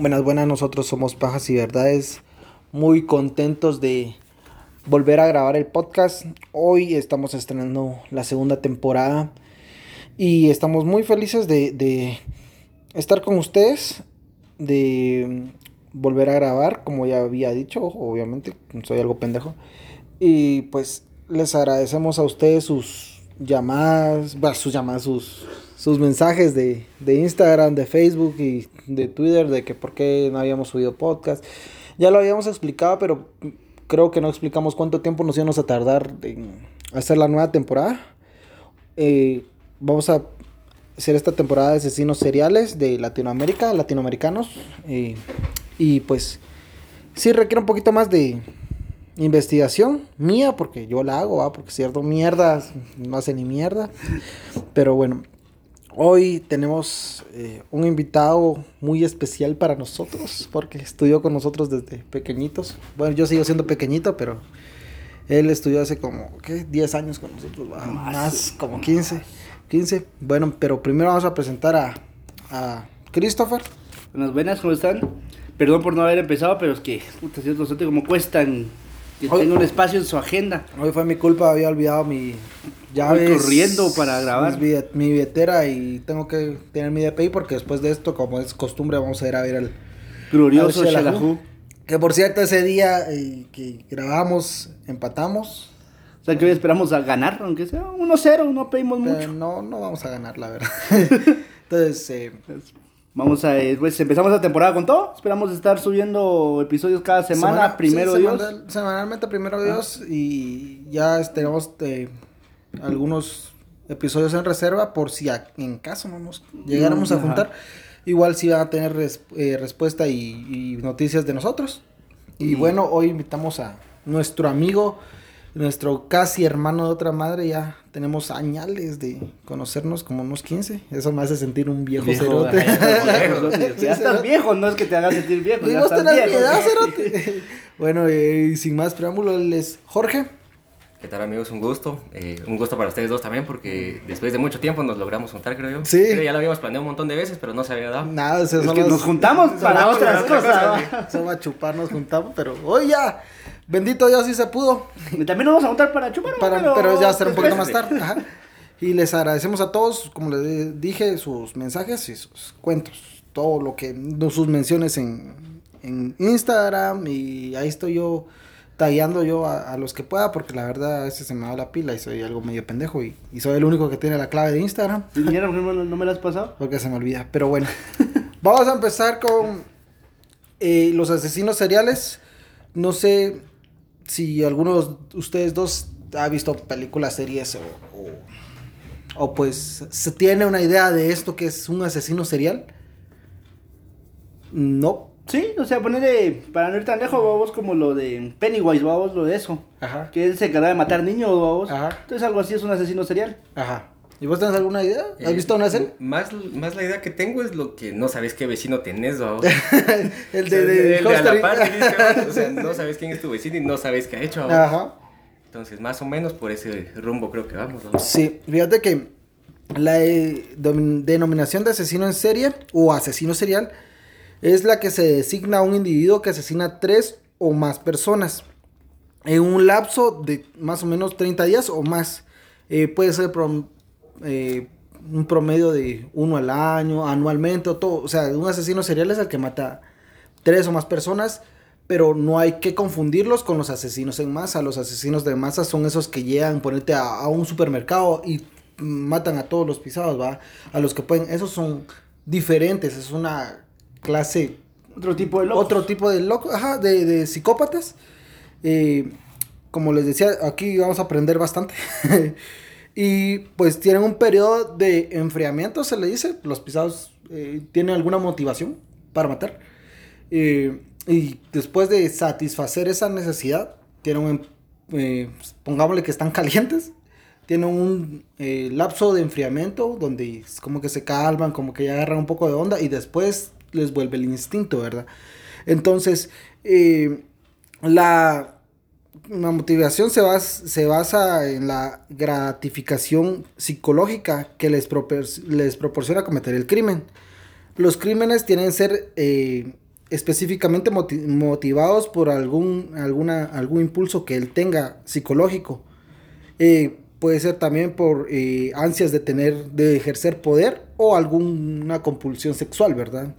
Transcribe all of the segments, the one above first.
Buenas, buenas, nosotros somos Pajas y Verdades. Muy contentos de volver a grabar el podcast. Hoy estamos estrenando la segunda temporada y estamos muy felices de, de estar con ustedes, de volver a grabar, como ya había dicho, obviamente, soy algo pendejo. Y pues les agradecemos a ustedes sus llamadas, sus llamadas, sus sus mensajes de, Instagram, de Facebook y de Twitter de que por qué no habíamos subido podcast. Ya lo habíamos explicado, pero creo que no explicamos cuánto tiempo nos íbamos a tardar en hacer la nueva temporada. Eh, vamos a hacer esta temporada de asesinos seriales de Latinoamérica, latinoamericanos. Eh, y pues sí requiere un poquito más de investigación mía, porque yo la hago, porque cierto, mierda, no hace ni mierda. Pero bueno, Hoy tenemos eh, un invitado muy especial para nosotros, porque estudió con nosotros desde pequeñitos. Bueno, yo sigo siendo pequeñito, pero él estudió hace como, ¿qué? 10 años con nosotros, más, como 15, 15. Bueno, pero primero vamos a presentar a, a Christopher. Buenas, buenas, ¿cómo están? Perdón por no haber empezado, pero es que, puta, si sé como cuestan que tenga un espacio en su agenda. Hoy fue mi culpa, había olvidado mi llaves. corriendo para grabar. Mi billetera y tengo que tener mi DPI porque después de esto, como es costumbre, vamos a ir a ver el glorioso Shalahu. Que por cierto, ese día eh, que grabamos, empatamos. O sea, que hoy esperamos a ganar, aunque sea 1-0, no pedimos mucho. no, no vamos a ganar, la verdad. Entonces, eh, Vamos a, eh, pues empezamos la temporada con todo. Esperamos estar subiendo episodios cada semana, primero Dios. semanalmente, primero ah. Dios. Y ya tenemos eh, algunos episodios en reserva por si en caso no nos llegáramos a juntar. Igual si va a tener eh, respuesta y, noticias de nosotros. Y bueno, hoy invitamos a nuestro amigo nuestro casi hermano de otra madre, ya tenemos añales de conocernos como unos 15. Eso me hace sentir un viejo, cerote. ya estás viejo, no es que te haga sentir viejo. Ya estás viejo. cerote. bueno, y sin más preámbulo, él es Jorge. ¿Qué tal amigos? Un gusto. Eh, un gusto para ustedes dos también porque después de mucho tiempo nos logramos juntar, creo yo. Sí. ya lo habíamos planeado un montón de veces, pero no se había dado. Nada, es que nos juntamos para otras cosas. Solo a chupar nos juntamos, pero hoy ya Bendito Dios, sí se pudo. Y también nos vamos a juntar para chupar. pero... ya será un poquito más tarde. Y les agradecemos a todos, como les dije, sus mensajes y sus cuentos. Todo lo que, sus menciones en, en Instagram. Y ahí estoy yo tallando yo a, los que pueda, porque la verdad a veces se me va la pila y soy algo medio pendejo. Y, soy el único que tiene la clave de Instagram. ¿Y no, no me la has pasado? Porque se me olvida. Pero bueno, vamos a empezar con eh, los asesinos seriales. No sé si alguno de ustedes dos ha visto películas, series o, o, pues se tiene una idea de esto que es un asesino serial. No. Sí, o sea, ponerle, para no ir tan lejos, vamos como lo de Pennywise, vamos, lo de eso. Ajá. Que él se encarga de matar niños, vamos. Ajá. Entonces algo así es un asesino serial. Ajá. ¿Y vos tenés alguna idea? ¿Has eh, visto una serie? Más, más la idea que tengo es lo que no sabes qué vecino tenés, ¿o? el de, de, el de la par, o sea, no sabes quién es tu vecino y no sabes qué ha hecho. Ajá. Entonces, más o menos por ese rumbo creo que vamos. ¿no? Sí, fíjate que la eh, denominación de asesino en serie o asesino serial es la que se designa a un individuo que asesina a tres o más personas en un lapso de más o menos 30 días o más. Eh, puede ser eh, un promedio de uno al año, anualmente o todo. O sea, un asesino serial es el que mata tres o más personas, pero no hay que confundirlos con los asesinos en masa. Los asesinos de masa son esos que llegan, ponerte a, un supermercado y matan a todos los pisados, ¿va? A los que pueden, esos son diferentes, es una clase... Otro tipo de locos. Otro tipo de locos, ajá, de, de psicópatas. Eh, como les decía, aquí vamos a aprender bastante. Y pues tienen un periodo de enfriamiento, se le dice. Los pisados eh, tienen alguna motivación para matar. Eh, y después de satisfacer esa necesidad, tienen eh, pongámosle que están calientes, tienen un lapso de enfriamiento donde como que se calman, como que ya agarran un poco de onda y después les vuelve el instinto, ¿verdad? Entonces, la la motivación se, basa, se basa en la gratificación psicológica que les, les proporciona cometer el crimen. Los crímenes tienen que ser eh, específicamente motivados por algún, alguna, algún impulso que él tenga psicológico. Eh, puede ser también por eh, ansias de tener, de ejercer poder o alguna compulsión sexual, ¿verdad?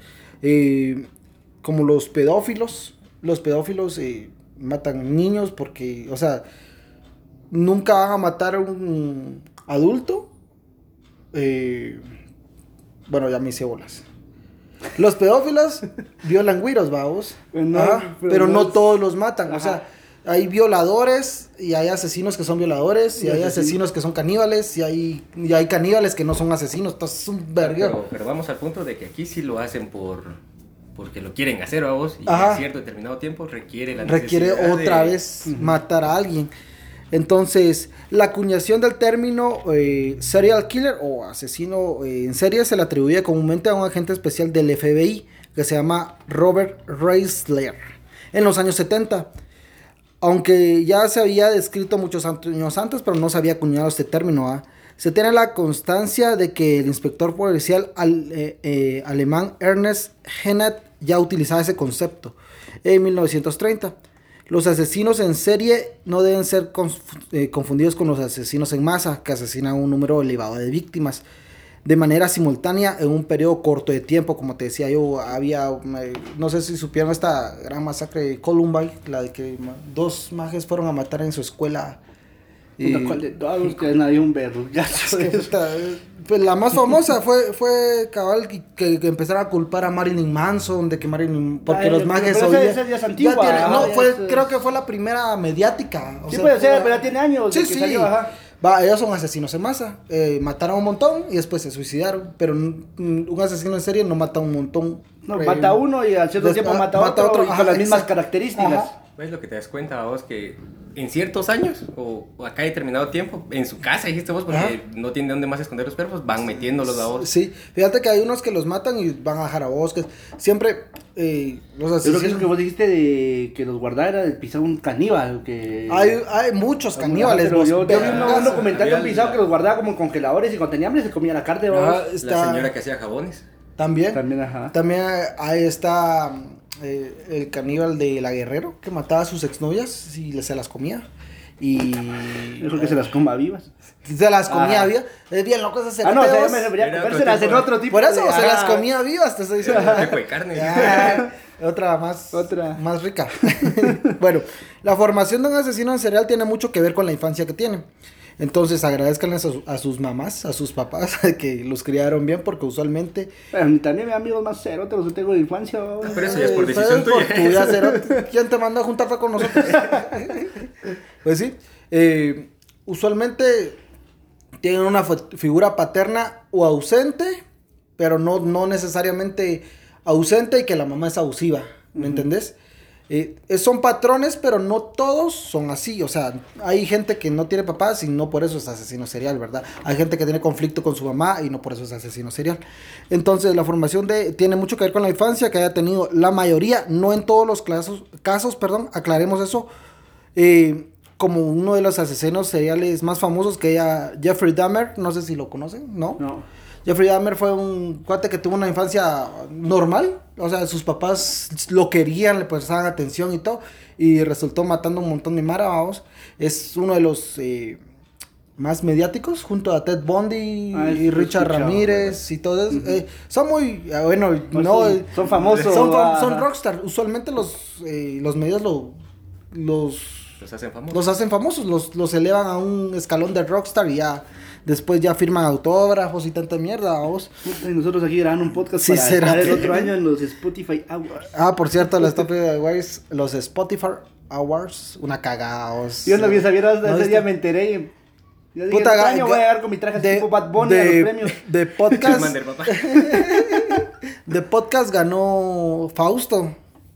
Como los pedófilos, los pedófilos matan niños porque, o sea, nunca van a matar a un adulto. bueno, ya me hice bolas. Los pedófilos violan güiros, vamos. Pues pero, no, todos los matan. O sea, hay violadores y hay asesinos que son violadores y, hay asesinos que son caníbales y hay, y hay caníbales que no son asesinos. Entonces es un verguero. Pero, vamos al punto de que aquí sí lo hacen por porque lo quieren hacer, vos y en cierto determinado tiempo requiere la Requiere otra vez matar a alguien. Entonces, la acuñación del término eh, serial killer o asesino eh, en serie se le atribuye comúnmente a un agente especial del FBI que se llama Robert Reisler en los años 70. Aunque ya se había descrito muchos años antes, pero no se había acuñado este término. ¿ah? Se tiene la constancia de que el inspector policial eh, alemán Ernest Hennett ya utilizaba ese concepto en 1930. Los asesinos en serie no deben ser eh, confundidos con los asesinos en masa, que asesinan un número elevado de víctimas de manera simultánea en un periodo corto de tiempo. Como te decía yo, había, no sé si supieron esta gran masacre de Columbine, la de que dos mages fueron a matar en su escuela y... de todos que nadie un vergazo. pues la más famosa fue, fue cabal que, que, empezaron a culpar a Marilyn Manson de que Marilyn. Porque los mages hoy. Esa, es antigua, no, fue, creo que fue la primera mediática. sí, puede ser, pero ya tiene años. Sí, sí. Va, ellos son asesinos en masa. Eh, mataron un montón y después se suicidaron. Pero un, asesino en serie no mata un montón. No, eh, mata uno y al cierto tiempo mata, mata otro, y con las mismas características. ¿Ves lo que te das cuenta vos? Que en ciertos años o, acá determinado tiempo, en su casa, dijiste vos, porque no tienen dónde más esconder los cuerpos, van metiéndolos a vos. Sí, fíjate que hay unos que los matan y van a dejar a bosques. Siempre eh, los asesinos. Pero que que vos dijiste de que los guardaba era de pisar un caníbal. Que... Hay, hay muchos caníbales. Pero yo, vi un documental un pisado que los guardaba como en congeladores y cuando tenía hambre se comía la carne. La señora que hacía jabones. También. También, ajá. También ahí está eh, el caníbal de la Guerrero que mataba a sus exnovias y se las comía. Y. Eso que se las coma vivas. Se las comía vivas. Es bien loco ese Ah, no, se me debería comérselas en otro tipo. Por eso se las comía vivas, te estoy diciendo. de carne. otra más. Otra. Más rica. bueno, la formación de un asesino en serial tiene mucho que ver con la infancia que tiene. Entonces agradezcan a, sus mamás, a sus papás, que los criaron bien, porque usualmente... Pero también me amigos más cerotes, los que tengo de infancia. Pero eso ya es por decisión tuya. ¿Quién te mandó a juntarte con nosotros? pues sí, eh, usualmente tienen una figura paterna o ausente, pero no, no necesariamente ausente y que la mamá es abusiva, ¿me entendés? Eh, son patrones, pero no todos son así. O sea, hay gente que no tiene papás y no por eso es asesino serial, ¿verdad? Hay gente que tiene conflicto con su mamá y no por eso es asesino serial. Entonces, la formación de, tiene mucho que ver con la infancia que haya tenido la mayoría, no en todos los casos, casos perdón, aclaremos eso. Eh, como uno de los asesinos seriales más famosos que ella, Jeffrey Dahmer, no sé si lo conocen, ¿no? No. Jeffrey Dahmer fue un cuate que tuvo una infancia normal, o sea, sus papás lo querían, le prestaban atención y todo, y resultó matando un montón de mara, Es uno de los eh, más mediáticos, junto a Ted Bundy ah, y Richard Ramírez y todo eso. Eh, son muy, ah, bueno, pues no... Son, famosos. Son, son rockstar. Usualmente los, eh, los medios lo, los... Los hacen famosos. Los hacen famosos, los, los elevan a un escalón de rockstar y ya después ya firman autógrafos y tanta mierda, vos. Y nosotros aquí grabando un podcast sí, para será. el otro año en los Spotify Awards. Ah, por cierto, los Spotify Awards, los Spotify Awards, una cagada, Yo no vi, sabía, ese día me enteré yo dije, Puta, este año voy a llegar con mi traje de, tipo Bad Bunny de, a los premios. De podcast. de podcast ganó Fausto.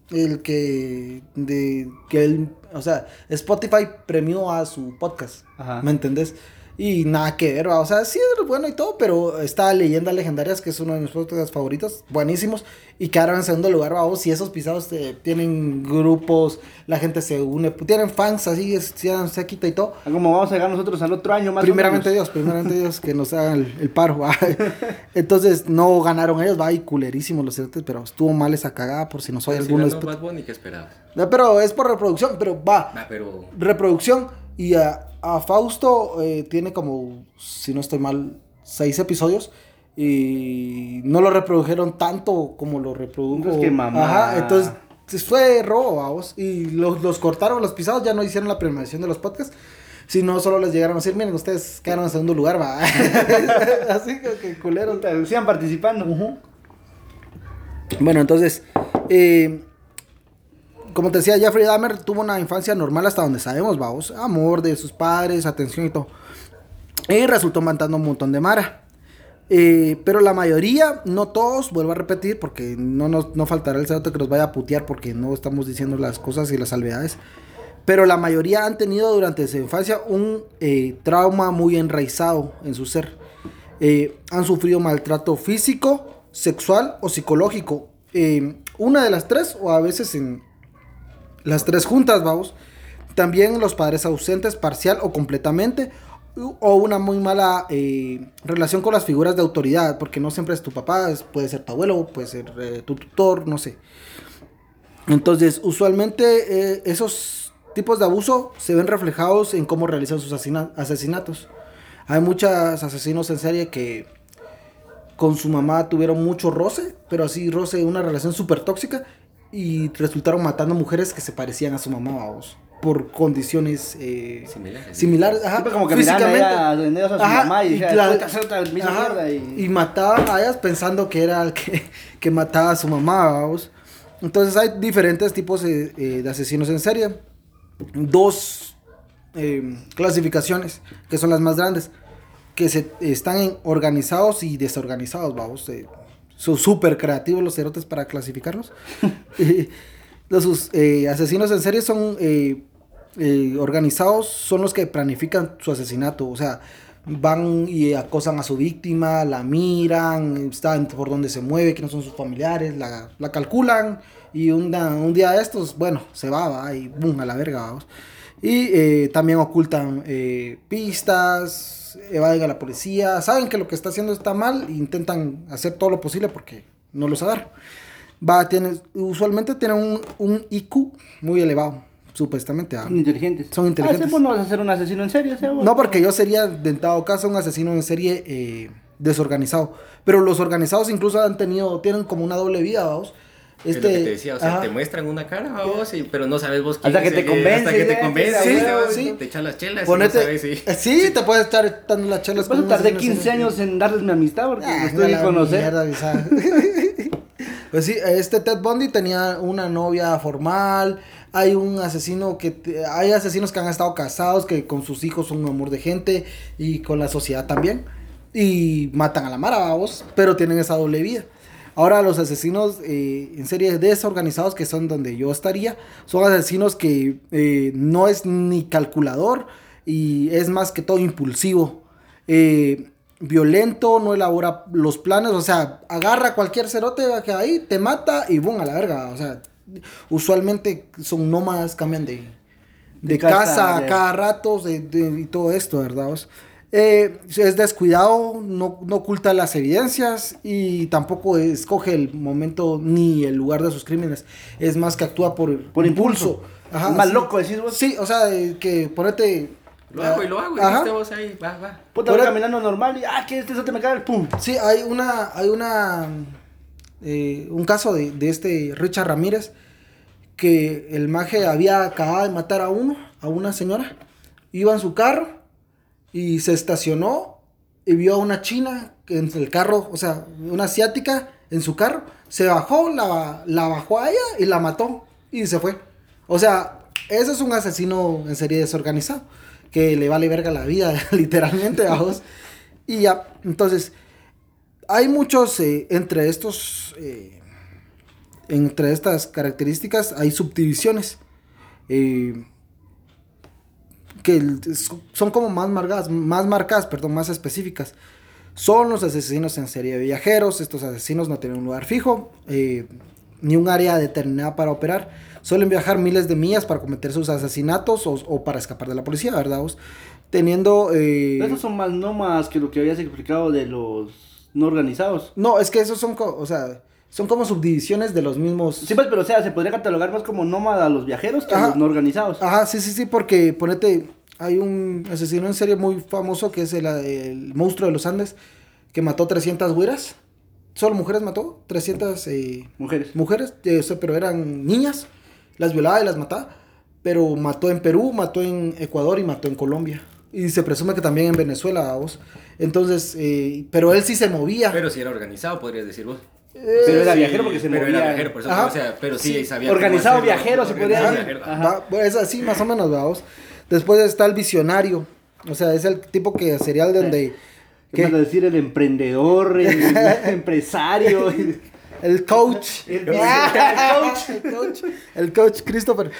El que. De, que él. O sea, Spotify premió a su podcast. Ajá. ¿Me entendés? Y nada que ver, o sea, sí es bueno y todo, pero está Leyendas Legendarias, que es uno de mis podcasts favoritos, buenísimos, y quedaron en segundo lugar, vamos, y esos pisados eh, tienen grupos, la gente se une, tienen fans así, se quita y todo. Ah, como vamos a llegar nosotros al otro año más Primeramente Dios, primeramente Dios, que nos hagan el, paro, Entonces, no ganaron ellos, va, y culerísimos los cerotes, pero estuvo mal esa cagada, por si no soy alguno... Si Bad Bunny, ¿qué esperabas? No, pero es por reproducción, pero va. pero... Reproducción, y a a Fausto eh, tiene como, si no estoy mal, seis episodios. Y no lo reprodujeron tanto como lo reprodujo. Es que mamá. Ajá, entonces fue robo, vamos. Y los, los cortaron los pisados, ya no hicieron la premiación de los podcasts. Sino solo les llegaron a decir, miren, ustedes quedaron en segundo lugar, va. Así que, culero. Sigan participando. Bueno, entonces, eh, como te decía, Jeffrey Dahmer tuvo una infancia normal hasta donde sabemos, vamos. Amor de sus padres, atención y todo. Y resultó matando un montón de Mara. Eh, pero la mayoría, no todos, vuelvo a repetir, porque no, nos, no faltará el cerote que nos vaya a putear porque no estamos diciendo las cosas y las salvedades. Pero la mayoría han tenido durante su infancia un eh, trauma muy enraizado en su ser. Eh, han sufrido maltrato físico, sexual o psicológico. una de las tres, o a veces en, las tres juntas, vamos. También los padres ausentes parcial o completamente. O una muy mala eh, relación con las figuras de autoridad, porque no siempre es tu papá, puede ser tu abuelo, puede ser eh, tu tutor, no sé. Entonces, usualmente eh, esos tipos de abuso se ven reflejados en cómo realizan sus asesinatos. Hay muchos asesinos en serie que con su mamá tuvieron mucho roce, pero así roce, una relación súper tóxica, y resultaron matando mujeres que se parecían a su mamá, vamos. Por condiciones eh, similares. similares ajá, como que físicamente. A, su mamá y, y, mataban a ellas pensando que era el que, que mataba a su mamá, vamos. Entonces hay diferentes tipos de, eh, de asesinos en serie. Dos eh, clasificaciones, que son las más grandes, que se, están organizados y desorganizados, vamos. Son súper creativos los cerotes para clasificarlos. los eh, asesinos en serie son eh, eh, organizados, son los que planifican su asesinato. O sea, van y acosan a su víctima, la miran, están por donde se mueve, quiénes son sus familiares, la, la calculan y un, un, día de estos, bueno, se va, va y boom, a la verga, vamos. Y también ocultan pistas, evaden a la policía, saben que lo que está haciendo está mal e intentan hacer todo lo posible porque no los agarran. Va, tiene, usualmente tienen un, un IQ muy elevado, supuestamente. Son inteligentes. Son inteligentes. Ah, no vas a ser un asesino en serie, No, porque yo sería, dentado caso, un asesino en serie eh, desorganizado. Pero los organizados incluso han tenido, tienen como una doble vida, vamos este, es lo que te decía, o sea, te muestran una cara a vos, pero no sabes vos quién Hasta que te convence. Hasta que te convence, sí, sí. te echan las chelas Ponete, y no sabes si... Eh, sí, te puedes estar dando las chelas. Pues tardé 15 años en darles mi amistad porque ah, estoy a conocer. pues sí, este Ted Bundy tenía una novia formal, hay un asesino que hay asesinos que han estado casados que con sus hijos son un amor de gente y con la sociedad también y matan a la mara vos pero tienen esa doble vida Ahora los asesinos eh, en serie desorganizados, que son donde yo estaría, son asesinos que eh, no es ni calculador y es más que todo impulsivo. Eh, violento, no elabora los planes, o sea, agarra cualquier cerote que ahí, te mata y boom, a la verga. O sea, usualmente son nómadas, cambian de, de, casa, cada rato y todo esto, ¿verdad? Eh, es descuidado, no, oculta las evidencias y tampoco escoge el momento ni el lugar de sus crímenes. Es más que actúa por, por impulso. Ajá, más loco decís vos. Sí, o sea, que ponete. Lo hago y lo hago, y este vos ahí, va, va. Puta, voy caminando normal y, ah, que este te me cae, pum. Sí, hay una, hay una, eh, un caso de, de este Richard Ramírez, que el maje había acabado de matar a uno, a una señora, iba en su carro, y se estacionó y vio a una china en el carro, o sea, una asiática en su carro, se bajó, la, la bajó a ella y la mató y se fue. O sea, ese es un asesino en serie desorganizado, que le vale verga la vida, literalmente, a vos. Y ya, entonces, hay muchos, eh, entre estos, eh, entre estas características, hay subdivisiones. Eh, que son como más marcadas, más marcadas, perdón, más específicas. Son los asesinos en serie de viajeros. Estos asesinos no tienen un lugar fijo, eh, ni un área determinada para operar. Suelen viajar miles de millas para cometer sus asesinatos o, para escapar de la policía, ¿verdad? Teniendo... Eh... Esos son más nómadas que lo que habías explicado de los no organizados. No, es que esos son, o sea, son como subdivisiones de los mismos. Sí, pues, pero o sea, se podría catalogar más como nómada a los viajeros que a los no organizados. Ajá, sí, sí, sí, porque ponete, hay un asesino en serie muy famoso que es el, monstruo de los Andes, que mató 300 güeras. Solo mujeres mató, 300 eh, mujeres. Mujeres, eh, pero eran niñas, las violaba y las mataba. Pero mató en Perú, mató en Ecuador y mató en Colombia. Y se presume que también en Venezuela, vos. Entonces, eh, pero él sí se movía. Pero si era organizado, podrías decir vos. Pero era viajero porque se pero movía. Era viajero, por eso, o sea, pero sí, sabía Organizado viajero, se podría decir. es así, más o menos, vamos. Después está el visionario. O sea, es el tipo que sería el donde... ¿Qué vas a decir? El emprendedor, el, empresario. El coach. El, coach. el coach. El coach Christopher.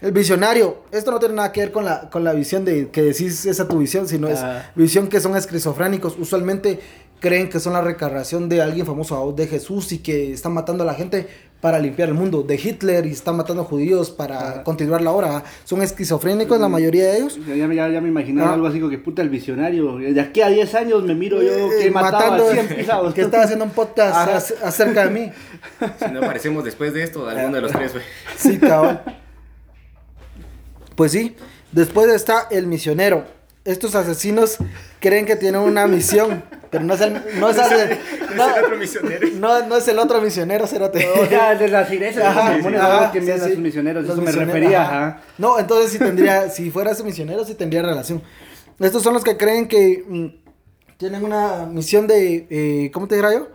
El visionario. Esto no tiene nada que ver con la, con la visión de que decís esa tu visión, sino es ah. visión que son esquizofrénicos. Usualmente creen que son la recarnación de alguien famoso, de Jesús y que están matando a la gente para limpiar el mundo, de Hitler y están matando a judíos para continuar la obra. Son esquizofrénicos la mayoría de ellos. Ya, ya, ya me imaginaba ah. algo así como que puta el visionario. De aquí a 10 años me miro yo eh, que matando, a Que estaba haciendo un podcast acerca de mí. Si no aparecemos después de esto, alguno de los tres, güey. Sí, cabrón. Pues sí, después está el misionero estos asesinos creen que tienen una misión, pero no es el, no es, el, no, otro misionero. No, no, es el otro misionero, cerote. O sea, de las iglesias, ajá, los ajá, que envían sí, a sus misioneros, eso me refería, ajá. No, entonces si tendría, si fuera ese misionero, sí tendría relación. Estos son los que creen que mm, tienen una misión de, eh, ¿cómo te diría yo?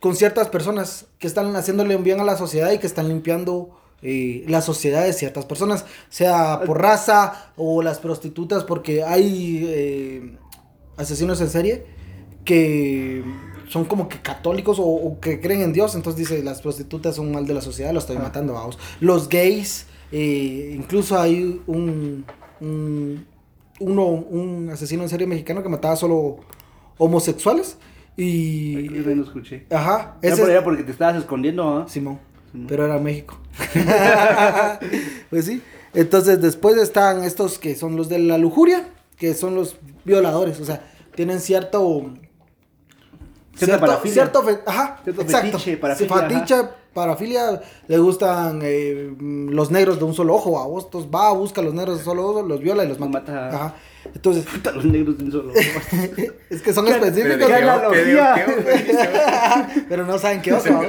Con ciertas personas que están haciéndole un bien a la sociedad y que están limpiando eh, la sociedad de ciertas personas, sea por raza o las prostitutas, porque hay eh, asesinos en serie que son como que católicos o, que creen en Dios, entonces dice, las prostitutas son mal de la sociedad, lo estoy matando, vamos. Los gays, eh, incluso hay un, un, uno, un asesino en serie mexicano que mataba solo homosexuales. Y. no escuché. Ajá. Ese... por allá porque te estabas escondiendo, ¿ah? Simón pero era México. pues sí. Entonces después están estos que son los de la lujuria, que son los violadores, o sea, tienen cierto... Cierta parafilia. Cierto, ajá, exacto. Fetiche, parafilia. parafilia, le gustan eh, los negros de un solo ojo, a vos, va, busca a los negros de un solo ojo, los viola y los mata. Ajá. Entonces, los negros de un solo ojo. es que son específicos. Pero no saben qué oso,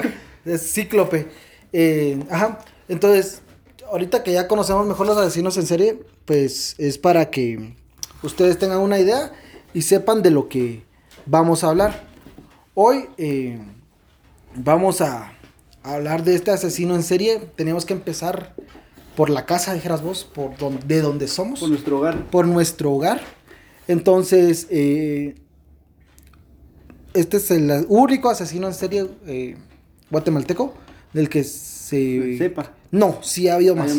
es cíclope. Eh, ajá, entonces, ahorita que ya conocemos mejor los asesinos en serie, pues es para que ustedes tengan una idea y sepan de lo que vamos a hablar. Hoy eh, vamos a, hablar de este asesino en serie. Tenemos que empezar por la casa, dijeras vos, por donde, de donde somos. Por nuestro hogar. Por nuestro hogar. Entonces, eh, este es el único asesino en serie guatemalteco del que se... Sepa. No, sí ha habido más.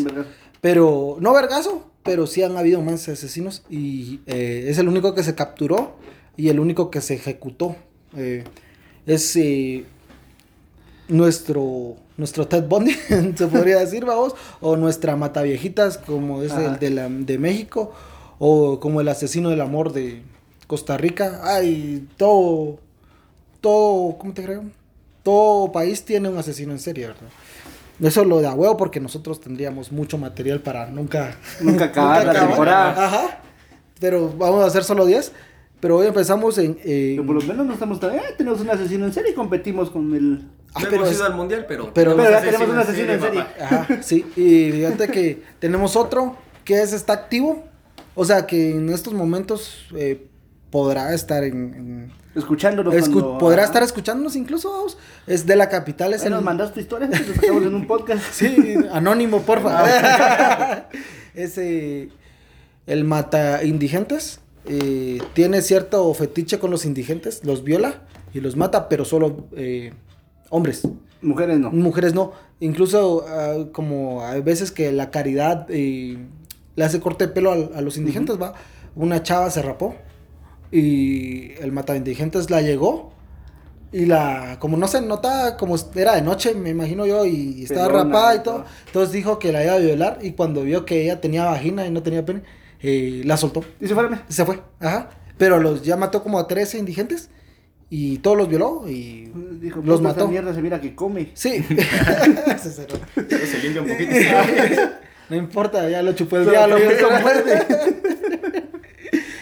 Pero, no vergazo, pero sí han habido más asesinos y eh, es el único que se capturó y el único que se ejecutó. Eh, es eh, nuestro, nuestro Ted Bundy, se podría decir, vamos, o nuestra Mataviejitas, como es el de, la, de México, o como el asesino del amor de Costa Rica. Ay, todo, todo, ¿cómo te creo? Todo país tiene un asesino en serie, ¿verdad? Eso lo da huevo porque nosotros tendríamos mucho material para nunca... Nunca acabar la temporada. Ajá. Pero vamos a hacer solo 10. Pero hoy empezamos en... pero por lo menos no estamos tan... Eh, tenemos un asesino en serie y competimos con el... Ah, pero hemos ido al mundial, pero... Pero, ya tenemos un asesino en serie. Ajá, sí. Y fíjate que tenemos otro que es, está activo. O sea, que en estos momentos eh, podrá estar en escuchándonos. podrá estar escuchándonos incluso. Es de la capital. Es Nos mandaste historias, estamos en un podcast. sí, anónimo, porfa. Ah, Ese, el mata indigentes. Eh, tiene cierto fetiche con los indigentes, los viola y los mata, pero solo eh, hombres. Mujeres no. Mujeres no. Incluso ah, como hay veces que la caridad eh, le hace corte de pelo a, los indigentes, va. Una chava se rapó y el mata indigentes la llegó y la, como no se nota, como era de noche, me imagino yo, y estaba rapada y todo, entonces dijo que la iba a violar y cuando vio que ella tenía vagina y no tenía pene, eh, la soltó. ¿Y se fue? Se fue, ajá. Pero los, ya mató como a 13 indigentes y todos los violó y dijo, los mató. mierda se mira que come. Sí. se, se limpia un poquito. no importa, ya lo chupó el diablo,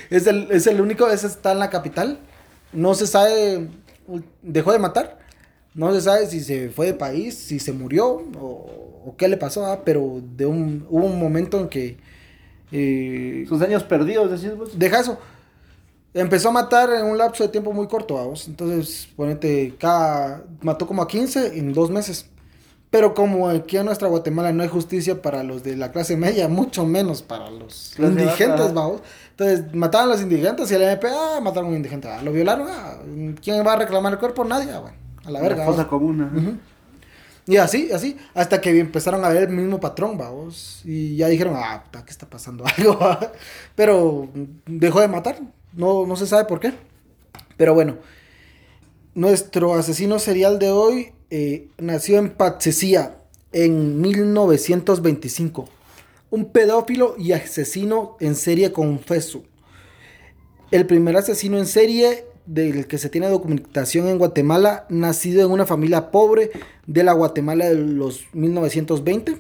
es, el, es el único, ese está en la capital. No se sabe dejó de matar. No se sabe si se fue de país, si se murió o, qué le pasó, ah, pero de un, hubo un momento en que... Eh, Sus años perdidos, decís vos. Deja eso. Empezó a matar en un lapso de tiempo muy corto, vamos. Entonces, ponete, cada... Mató como a 15 en dos meses. Pero como aquí en nuestra Guatemala no hay justicia para los de la clase media, mucho menos para los indigentes, vamos. Entonces mataban a los indigentes y el MP, ah, mataron a un indigente, ah, lo violaron, ah, ¿quién va a reclamar el cuerpo? Nadie, ah, bueno, a la verga. cosa común. Y así, así, hasta que empezaron a ver el mismo patrón, vamos. Y ya dijeron, ah, puta, ¿qué está pasando algo? Pero dejó de matar, no, no se sabe por qué. Pero bueno, nuestro asesino serial de hoy eh, nació en Patsesía en 1925. Un pedófilo y asesino en serie confeso. El primer asesino en serie del que se tiene documentación en Guatemala, nacido en una familia pobre de la Guatemala de los 1920,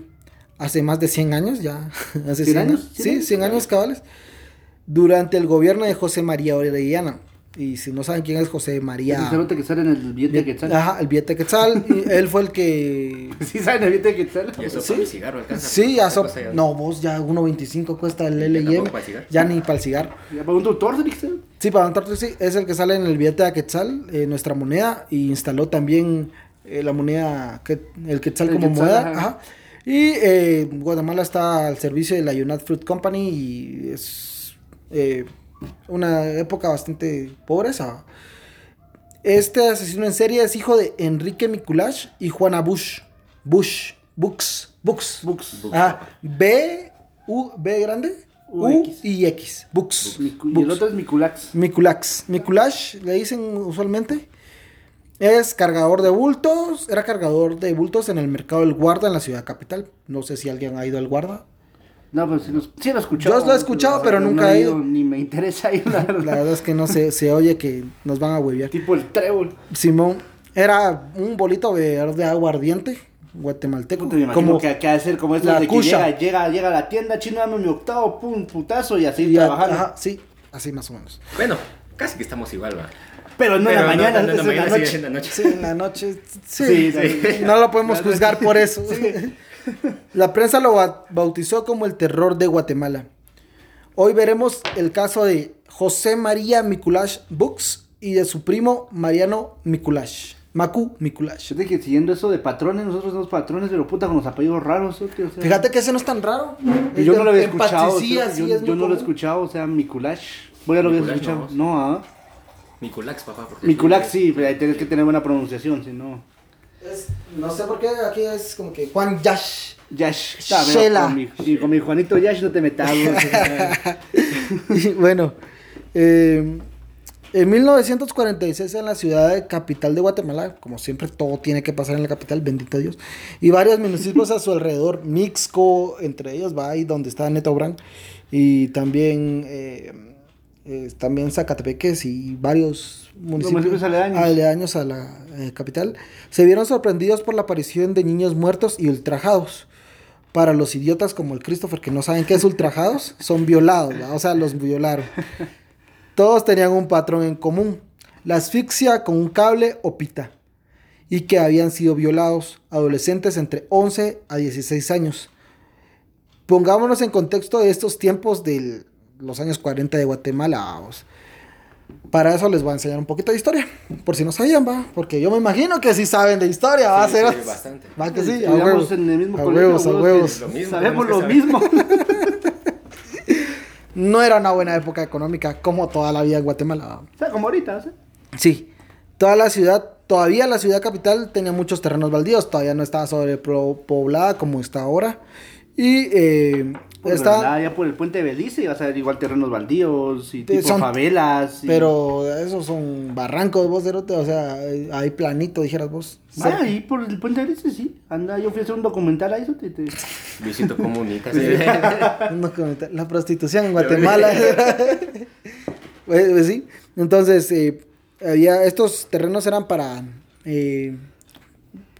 hace más de 100 años ya, hace 100 años, sí, 100 años cabales, durante el gobierno de José María Orellana. Y si no saben quién es José María. El que sale en el billete de Quetzal. Ajá, el billete de Quetzal. y él fue el que. ¿Sí saben el billete de Quetzal? Y eso ¿Sí? cigarro alcanza. Sí, ya No, vos ya 1.25 cuesta el LM. Ya ni para el cigarro. ¿Para un doctor, Sí, para un doctor, sí. Es el que sale en el billete de Quetzal, eh, nuestra moneda. Y instaló también eh, la moneda, que, el Quetzal como moneda. Ajá. Y eh, Guatemala está al servicio de la United Fruit Company y es. Eh, una época bastante pobreza. Este asesino en serie es hijo de Enrique Mikulash y Juana Bush. Bush. Bux. Bux. Bux. Ah, B, U, B grande. U, y X. Bux. Y el otro es Mikulax. Mikulax. Mikulash le dicen usualmente. Es cargador de bultos. Era cargador de bultos en el mercado del Guarda en la ciudad capital. No sé si alguien ha ido al Guarda. No, pero sí lo, sí lo he escuchado. Yo lo he escuchado, pero nunca he ido. Ni me interesa ir. La verdad, la verdad es que no se, se oye que nos van a huevear. Tipo el trébol. Simón, era un bolito de, de agua ardiente guatemalteco. como que, que hacer como esto de que llega, llega, llega a la tienda, chino, dame mi octavo, pum, putazo y así y trabajando. Ajá, sí, así más o menos. Bueno, casi que estamos igual, va. Pero no en la mañana, no, no, en la noche. en la noche. Sí, en la noche. Sí, sí, no lo podemos juzgar por eso. La prensa lo bautizó como el terror de Guatemala. Hoy veremos el caso de José María Mikulash Bux y de su primo Mariano Mikulash. Macu Mikulash. Yo que siguiendo eso de patrones, nosotros somos patrones, pero puta con los apellidos raros. Fíjate que ese no es tan raro. yo no lo había escuchado. yo, no lo he escuchado, o sea, Mikulash. Voy a lo había escuchado. No, ah. Mikulax, papá. Mikulax, sí, pero ahí tienes que tener buena pronunciación, si no no sé por qué aquí es como que Juan Yash. Yash. Shela. Con mi, y con mi Juanito Yash no te metas. bueno, eh, en 1946 en la ciudad de capital de Guatemala, como siempre todo tiene que pasar en la capital, bendito Dios, y varios municipios a su alrededor, Mixco, entre ellos va ahí donde está Neto Brand, y también... Eh, eh, también Zacatepeques y varios municipios, aledaños. a la eh, capital, se vieron sorprendidos por la aparición de niños muertos y ultrajados. Para los idiotas como el Christopher que no saben qué es ultrajados, son violados, o sea, los violaron. Todos tenían un patrón en común, la asfixia con un cable o pita, y que habían sido violados, adolescentes entre 11 a 16 años. Pongámonos en contexto de estos tiempos del los años 40 de Guatemala. Para eso les voy a enseñar un poquito de historia, por si no sabían, va, porque yo me imagino que sí saben de historia, va a ser. bastante. Va que sí, a huevos, en el mismo a huevos, a huevos. Sabemos lo mismo. no era una buena época económica como toda la vida en Guatemala. O sea, como ahorita, ¿sí? Sí. Toda la ciudad, todavía la ciudad capital tenía muchos terrenos baldíos, todavía no estaba sobrepoblada como está ahora. Y eh, está... ya por el puente de Belice vas a ver igual terrenos baldíos y tipo favelas. Pero esos son barrancos, vos, Cerote, o sea, hay planito, dijeras vos. Ah, ahí por el puente de Belice, sí. Anda, yo fui a hacer un documental ahí, eso te... te... Luisito Comunica, sí. un documental. La prostitución en Guatemala. pues, pues, sí, entonces, eh, había, estos terrenos eran para eh,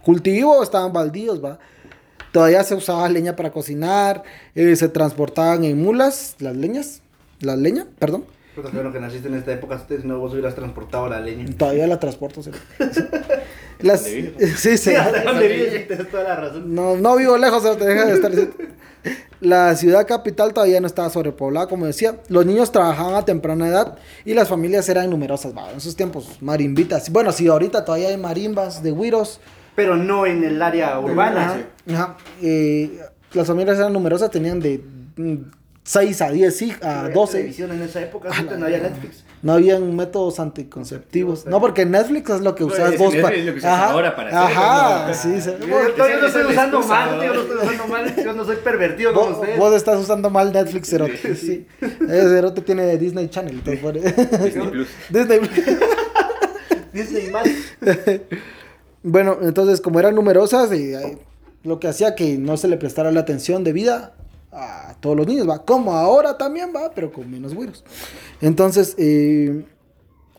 cultivo, estaban baldíos, va. Todavía se usaba leña para cocinar, eh, se transportaban en mulas las leñas, la leña, perdón. Claro que naciste en esta época, no vos hubieras transportado la leña. Todavía la transporto. ¿sí? Las, sí, sí. sí toda la razón. No, no vivo lejos, te deja de estar La ciudad capital todavía no estaba sobrepoblada, como decía. Los niños trabajaban a temprana edad y las familias eran numerosas. en esos tiempos, marimbitas. Bueno, sí, ahorita todavía hay marimbas de güiros pero no en el área urbana. Ajá. Eh, las familias eran numerosas, tenían de 6 mm, a 10, sí, a 12. televisión en esa época, ah, no había Netflix. No habían métodos anticonceptivos. No, porque Netflix es lo que usas vos para. Es lo que Ajá. ahora para Ajá, sí. sí. Yo, yo no estoy usando mal, yo no estoy usando mal, yo no soy pervertido como usted. Vos estás usando mal Netflix, Cerote. Sí. Ese Cerote tiene Disney Channel. Disney Plus. Disney Plus. Disney más. Bueno, entonces como eran numerosas, eh, lo que hacía que no se le prestara la atención debida a todos los niños, va, como ahora también va, pero con menos güeros. Entonces, eh,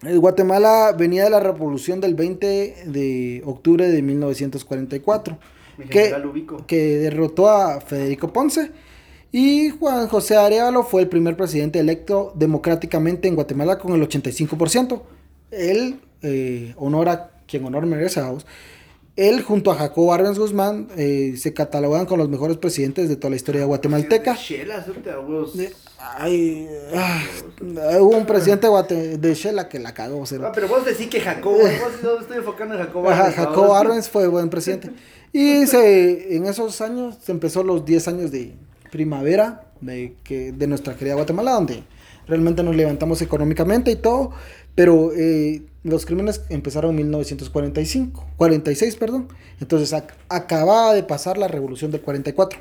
Guatemala venía de la revolución del 20 de octubre de 1944, que, que derrotó a Federico Ponce. Y Juan José Arevalo fue el primer presidente electo democráticamente en Guatemala con el 85%. Él eh, honora quien honor merece a vos. Él junto a Jacobo Arbenz Guzmán eh, se catalogan con los mejores presidentes de toda la historia guatemalteca. Ay, ah, hubo un presidente de Shela que la cagó. Ah, pero vos decís que Jacobo, vos no estoy enfocando en Jacobo Arbenz. Jacobo Arbenz fue buen presidente. Y se, en esos años se empezó los 10 años de primavera de, que, de nuestra querida Guatemala, donde realmente nos levantamos económicamente y todo, pero eh, los crímenes empezaron en 1945, 46, perdón. Entonces acababa de pasar la revolución del 44.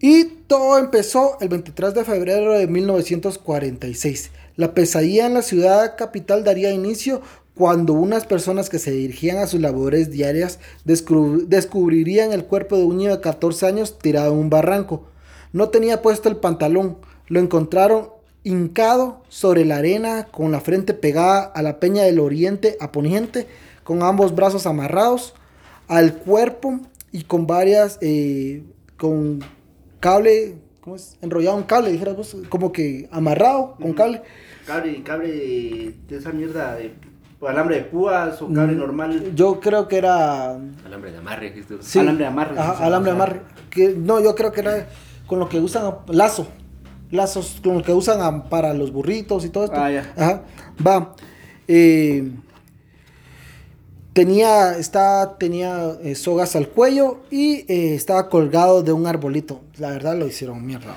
Y todo empezó el 23 de febrero de 1946. La pesadilla en la ciudad capital daría inicio cuando unas personas que se dirigían a sus labores diarias descubrirían el cuerpo de un niño de 14 años tirado en un barranco. No tenía puesto el pantalón. Lo encontraron hincado sobre la arena, con la frente pegada a la peña del oriente a poniente, con ambos brazos amarrados al cuerpo y con varias, eh, con cable, ¿cómo es? Enrollado un cable, dijeras vos, como que amarrado con cable. Cable, cable de esa mierda de alambre de púas o cable mm, normal. Yo creo que era. Alambre de amarre, sí. Alambre de amarre. alambre de amarre. Que, no, yo creo que era con lo que usan lazo lazos como que usan para los burritos y todo esto. Ah, ya. Ajá. Va. Eh, tenía, está, tenía eh, sogas al cuello y eh, estaba colgado de un arbolito. La verdad lo hicieron mierda.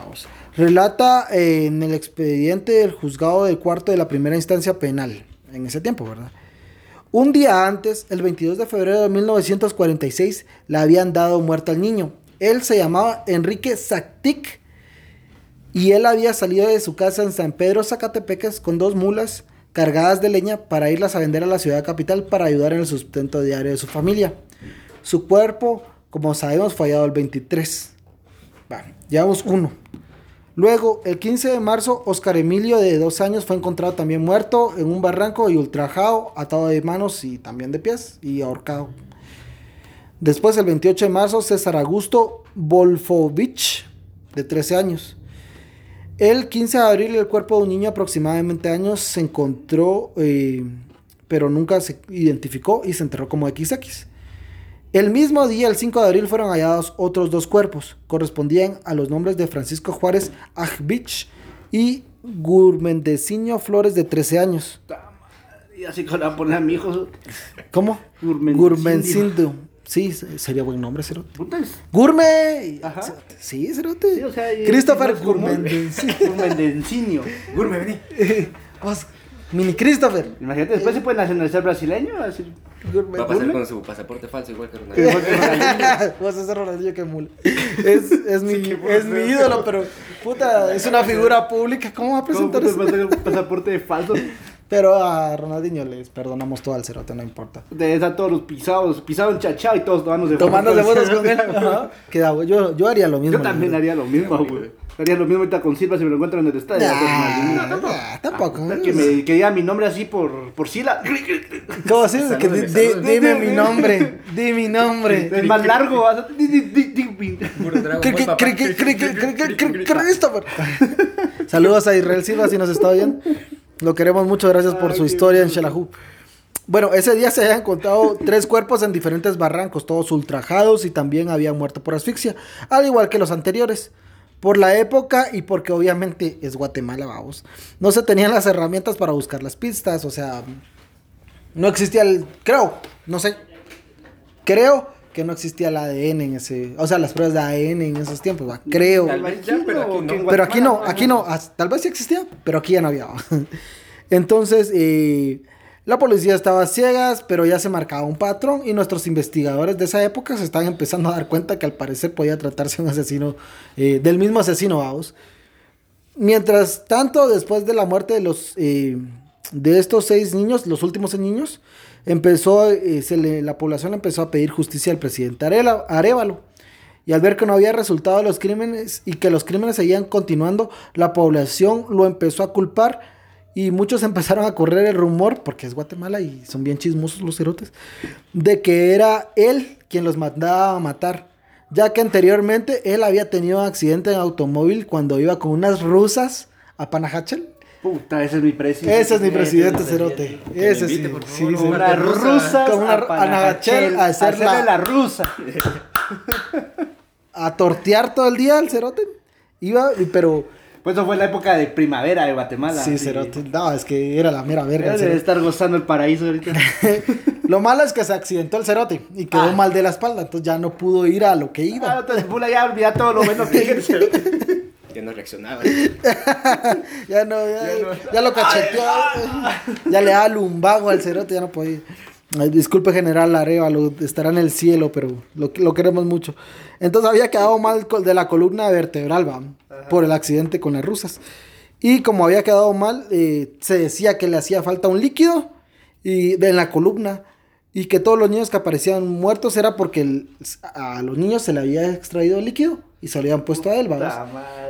Relata en el expediente del juzgado del cuarto de la primera instancia penal, en ese tiempo, ¿verdad? Un día antes, el 22 de febrero de 1946, le habían dado muerte al niño. Él se llamaba Enrique Zactic y él había salido de su casa en San Pedro Zacatepecas con dos mulas cargadas de leña para irlas a vender a la ciudad capital para ayudar en el sustento diario de su familia. Su cuerpo, como sabemos, fue hallado el 23. Vale, llevamos uno. Luego, el 15 de marzo, Oscar Emilio, de dos años, fue encontrado también muerto en un barranco y ultrajado, atado de manos y también de pies y ahorcado. Después, el 28 de marzo, César Augusto Volfovich, de 13 años. El 15 de abril el cuerpo de un niño aproximadamente años se encontró, eh, pero nunca se identificó y se enterró como XX. El mismo día, el 5 de abril, fueron hallados otros dos cuerpos. Correspondían a los nombres de Francisco Juárez Ajvich y Gurmendeciño Flores de 13 años. Y así con la poner a mi hijo. ¿Cómo? Gurmencindo. Sí, sería buen nombre, Cerote. Gourmet. Ajá. Sí, Cerote. Sí, o sea, Christopher Gourmet. Gourmendencinio. Gourmet, vení. Vos, Mini Christopher. Imagínate, después se puede nacionalizar brasileño. Así, Va a pasar con su pasaporte falso, igual que Ronaldinho. Vas a ser Ronaldinho que mula. Es, es, mi, es mi ídolo, pero puta, es una figura pública. ¿Cómo va a presentar eso? ¿Cómo un pasaporte falso? Pero a Ronaldinho les perdonamos todo al cerote, no importa. De a todos los pisados, pisado en chachao y todos tomándose Tomándose fotos con él. Queda, yo, yo haría lo mismo. Yo también haría lo mismo, güey. Haría lo mismo ahorita con Silva si me lo encuentro en el estadio. no, tampoco. tampoco. que, me, que diga mi nombre así por, por Sila. ¿Cómo así? Que dime mi nombre. Di mi nombre. Es más largo. Saludos a Israel Silva si nos está oyendo. Lo queremos mucho, gracias por su historia en Shelahu. Bueno, ese día se habían encontrado tres cuerpos en diferentes barrancos, todos ultrajados y también habían muerto por asfixia, al igual que los anteriores. Por la época y porque obviamente es Guatemala, vamos. No se tenían las herramientas para buscar las pistas, o sea, no existía el, creo, no sé, creo que no existía el ADN en ese, o sea, las pruebas de ADN en esos tiempos, ¿va? creo. Tal vez ya, pero aquí no. Pero aquí no, aquí no, tal vez sí existía, pero aquí ya no había. Entonces, eh, la policía estaba ciegas, pero ya se marcaba un patrón y nuestros investigadores de esa época se estaban empezando a dar cuenta que al parecer podía tratarse un asesino, eh, del mismo asesino, vamos. Mientras tanto, después de la muerte de los, eh, de estos seis niños, los últimos seis niños, empezó, eh, la población empezó a pedir justicia al presidente Arevalo. Y al ver que no había resultado de los crímenes y que los crímenes seguían continuando, la población lo empezó a culpar y muchos empezaron a correr el rumor, porque es Guatemala y son bien chismosos los cerotes, de que era él quien los mandaba a matar. Ya que anteriormente él había tenido un accidente en automóvil cuando iba con unas rusas a Panajachel Puta, ese es mi presidente. Ese es mi presidente, Cerote. Ese sí. sí, una rusa. Con una Anagachel a hacerle la... rusa. a tortear todo el día al Cerote. Iba, pero. Pues eso fue la época de primavera de Guatemala. Sí, Cerote. No, es que era la mera verga. Debe estar gozando el paraíso ahorita. lo malo es que se accidentó el Cerote y quedó ah. mal de la espalda. Entonces ya no pudo ir a lo que iba. Ah, entonces Pula ya olvidó todo lo bueno que el Cerote. Ya no reaccionaba. ya no, ya, lo cacheteó. ya le da lumbago al cerote, ya no podía. disculpe, general Arevalo, estará en el cielo, pero lo, lo, queremos mucho. Entonces había quedado mal de la columna vertebral, ¿va? por el accidente con las rusas. Y como había quedado mal, eh, se decía que le hacía falta un líquido y de, en la columna. Y que todos los niños que aparecían muertos era porque a los niños se le había extraído el líquido y se lo habían puesto a él, vamos.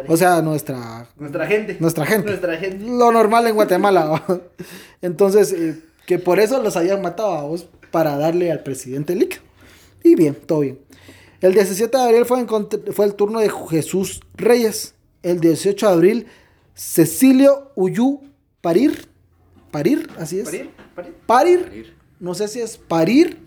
O sea, nuestra... Nuestra gente. Nuestra gente. Nuestra gente. Lo normal en Guatemala. Entonces, eh, que por eso los habían matado a vos para darle al presidente el líquido. Y bien, todo bien. El 17 de abril fue, fue el turno de Jesús Reyes. El 18 de abril, Cecilio Uyú Parir. Parir, así es. Parir. Parir. parir. No sé si es parir,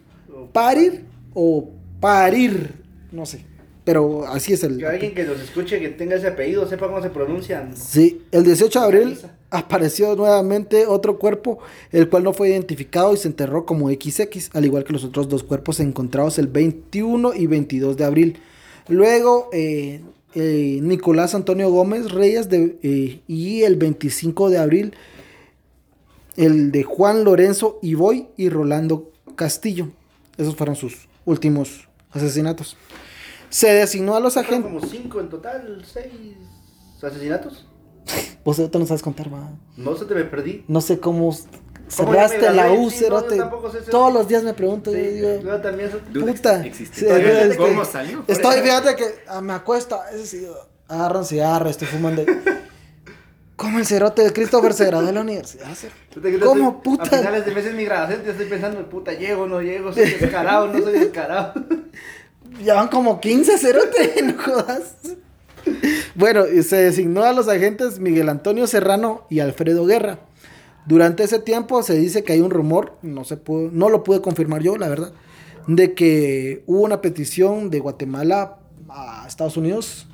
parir o parir. No sé. Pero así es el. Que alguien que los escuche, que tenga ese apellido, sepa cómo se pronuncian. Sí, el 18 de abril apareció nuevamente otro cuerpo, el cual no fue identificado y se enterró como XX, al igual que los otros dos cuerpos encontrados el 21 y 22 de abril. Luego, eh, eh, Nicolás Antonio Gómez Reyes de, eh, y el 25 de abril, el de Juan Lorenzo Iboy y Rolando Castillo. Esos fueron sus últimos asesinatos. Se designó a los agentes. como cinco en total, seis asesinatos. Vos no sabes contar, va. No sé, te me perdí. No sé cómo cerraste la U, cerote. Todos los días me pregunto. Sí, yo, yo también. Puta. ¿Cómo salió? Estoy, fíjate que ah, me acuesta. Agarran cigarro, estoy fumando. ¿Cómo el cerote de Christopher se graduó de la universidad? ¿Cómo, puta? A finales de meses mi graduación, yo estoy pensando, puta, llego, no llego, soy descarado, no soy descarado. Ya van como 15 cerote, no jodas. Bueno, se designó a los agentes Miguel Antonio Serrano y Alfredo Guerra. Durante ese tiempo se dice que hay un rumor, no, se pudo, no lo pude confirmar yo, la verdad, de que hubo una petición de Guatemala a Estados Unidos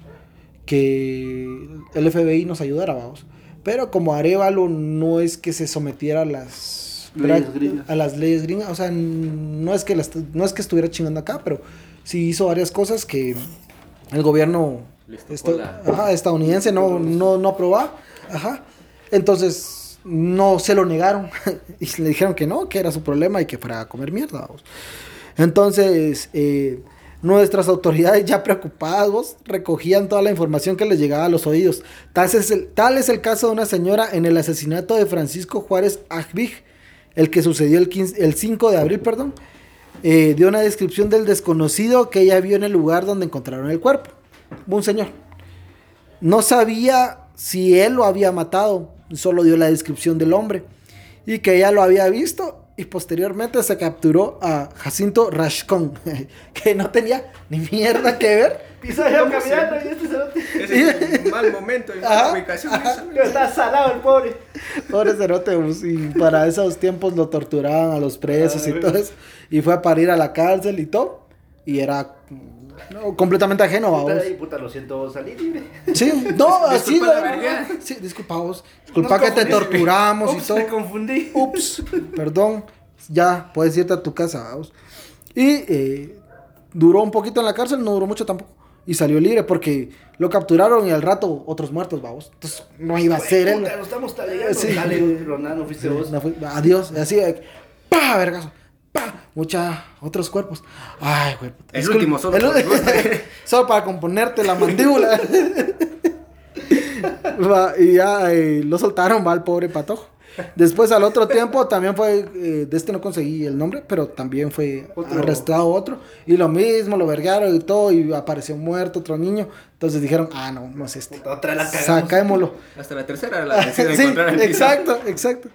que el FBI nos ayudara, vamos. Pero como Arevalo no es que se sometiera a las leyes a las leyes gringas, o sea, no es que no es que estuviera chingando acá, pero sí hizo varias cosas que el gobierno estadounidense no, no, no aprobaba. Ajá. Entonces, no se lo negaron y le dijeron que no, que era su problema y que fuera a comer mierda. Vamos. Entonces, eh, nuestras autoridades ya preocupados recogían toda la información que les llegaba a los oídos. Tal es el, tal es el caso de una señora en el asesinato de Francisco Juárez Ajvig, el que sucedió el, el 5 de abril, perdón. Eh, dio una descripción del desconocido que ella vio en el lugar donde encontraron el cuerpo. Un señor. No sabía si él lo había matado, solo dio la descripción del hombre. Y que ella lo había visto y posteriormente se capturó a Jacinto Rashcon, que no tenía ni mierda que ver. Y caminando y este cerote. Es un mal momento y mala ubicación. Está salado el pobre. Pobre cerote, pues, y para esos tiempos lo torturaban a los presos y todo eso. Y fue a parir a la cárcel y todo. Y era completamente ajeno a vos. puta, lo siento, salí libre. Sí, no, así. sí, disculpa vos. Disculpa que te torturamos y todo. Me confundí. Ups, perdón. Ya, puedes irte a tu casa, vamos. Y eh, duró un poquito en la cárcel, no duró mucho tampoco. Y salió libre porque lo capturaron y al rato otros muertos, vamos. Entonces no iba a ser él. Lo estamos sí. Dale, no fuiste vos. adiós. Así, ¡pa! Vergazo. Mucha, otros cuerpos. Ay, güey. El último, solo. solo para componerte la mandíbula. y ya eh, lo soltaron, va el pobre patojo. Después al otro tiempo también fue, eh, de este no conseguí el nombre, pero también fue arrestado otro. Y lo mismo, lo vergaron y todo, y apareció muerto otro niño. Entonces dijeron, ah, no, no es este. Otra la Sacámoslo. Hasta la tercera la sí, exacto, exacto.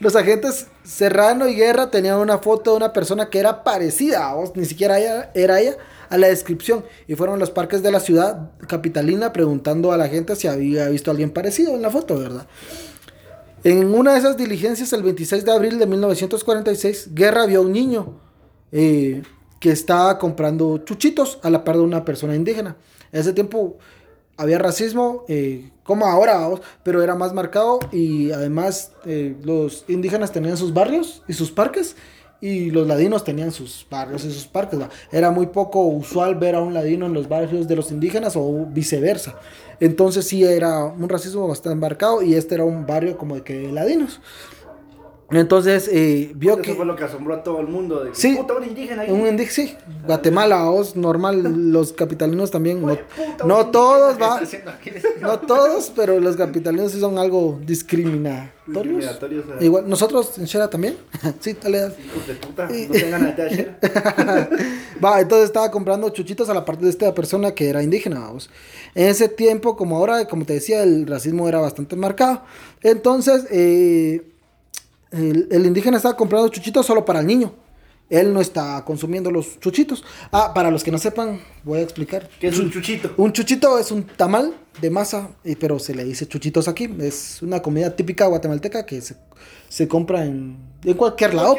Los agentes Serrano y Guerra tenían una foto de una persona que era parecida, o ni siquiera ella, era ella, a la descripción. Y fueron a los parques de la ciudad capitalina preguntando a la gente si había visto a alguien parecido en la foto, ¿verdad? En una de esas diligencias, el 26 de abril de 1946, Guerra vio a un niño eh, que estaba comprando chuchitos a la par de una persona indígena. En ese tiempo había racismo, eh, como ahora, pero era más marcado y además eh, los indígenas tenían sus barrios y sus parques y los ladinos tenían sus barrios y sus parques. Era muy poco usual ver a un ladino en los barrios de los indígenas o viceversa. Entonces sí era un racismo bastante marcado y este era un barrio como de que ladinos. Entonces, eh, vio Eso que... fue lo que asombró a todo el mundo. De sí, puta, un indígena ahí. Un indígena, sí. Guatemala, os, normal, los capitalinos también. No, no todos, va. No todos, pero los capitalinos sí son algo discriminatorios. discriminatorios Igual, nosotros en Shera también. sí, dale. Hijos de puta, no tengan a Shera. va, entonces estaba comprando chuchitos a la parte de esta persona que era indígena, vamos. En ese tiempo, como ahora, como te decía, el racismo era bastante marcado. Entonces, eh el, indígena estaba comprando chuchitos solo para el niño. Él no está consumiendo los chuchitos. Ah, para los que no sepan, voy a explicar. ¿Qué es un chuchito? Un chuchito es un tamal de masa, pero se le dice chuchitos aquí. Es una comida típica guatemalteca que se, compra en, en cualquier lado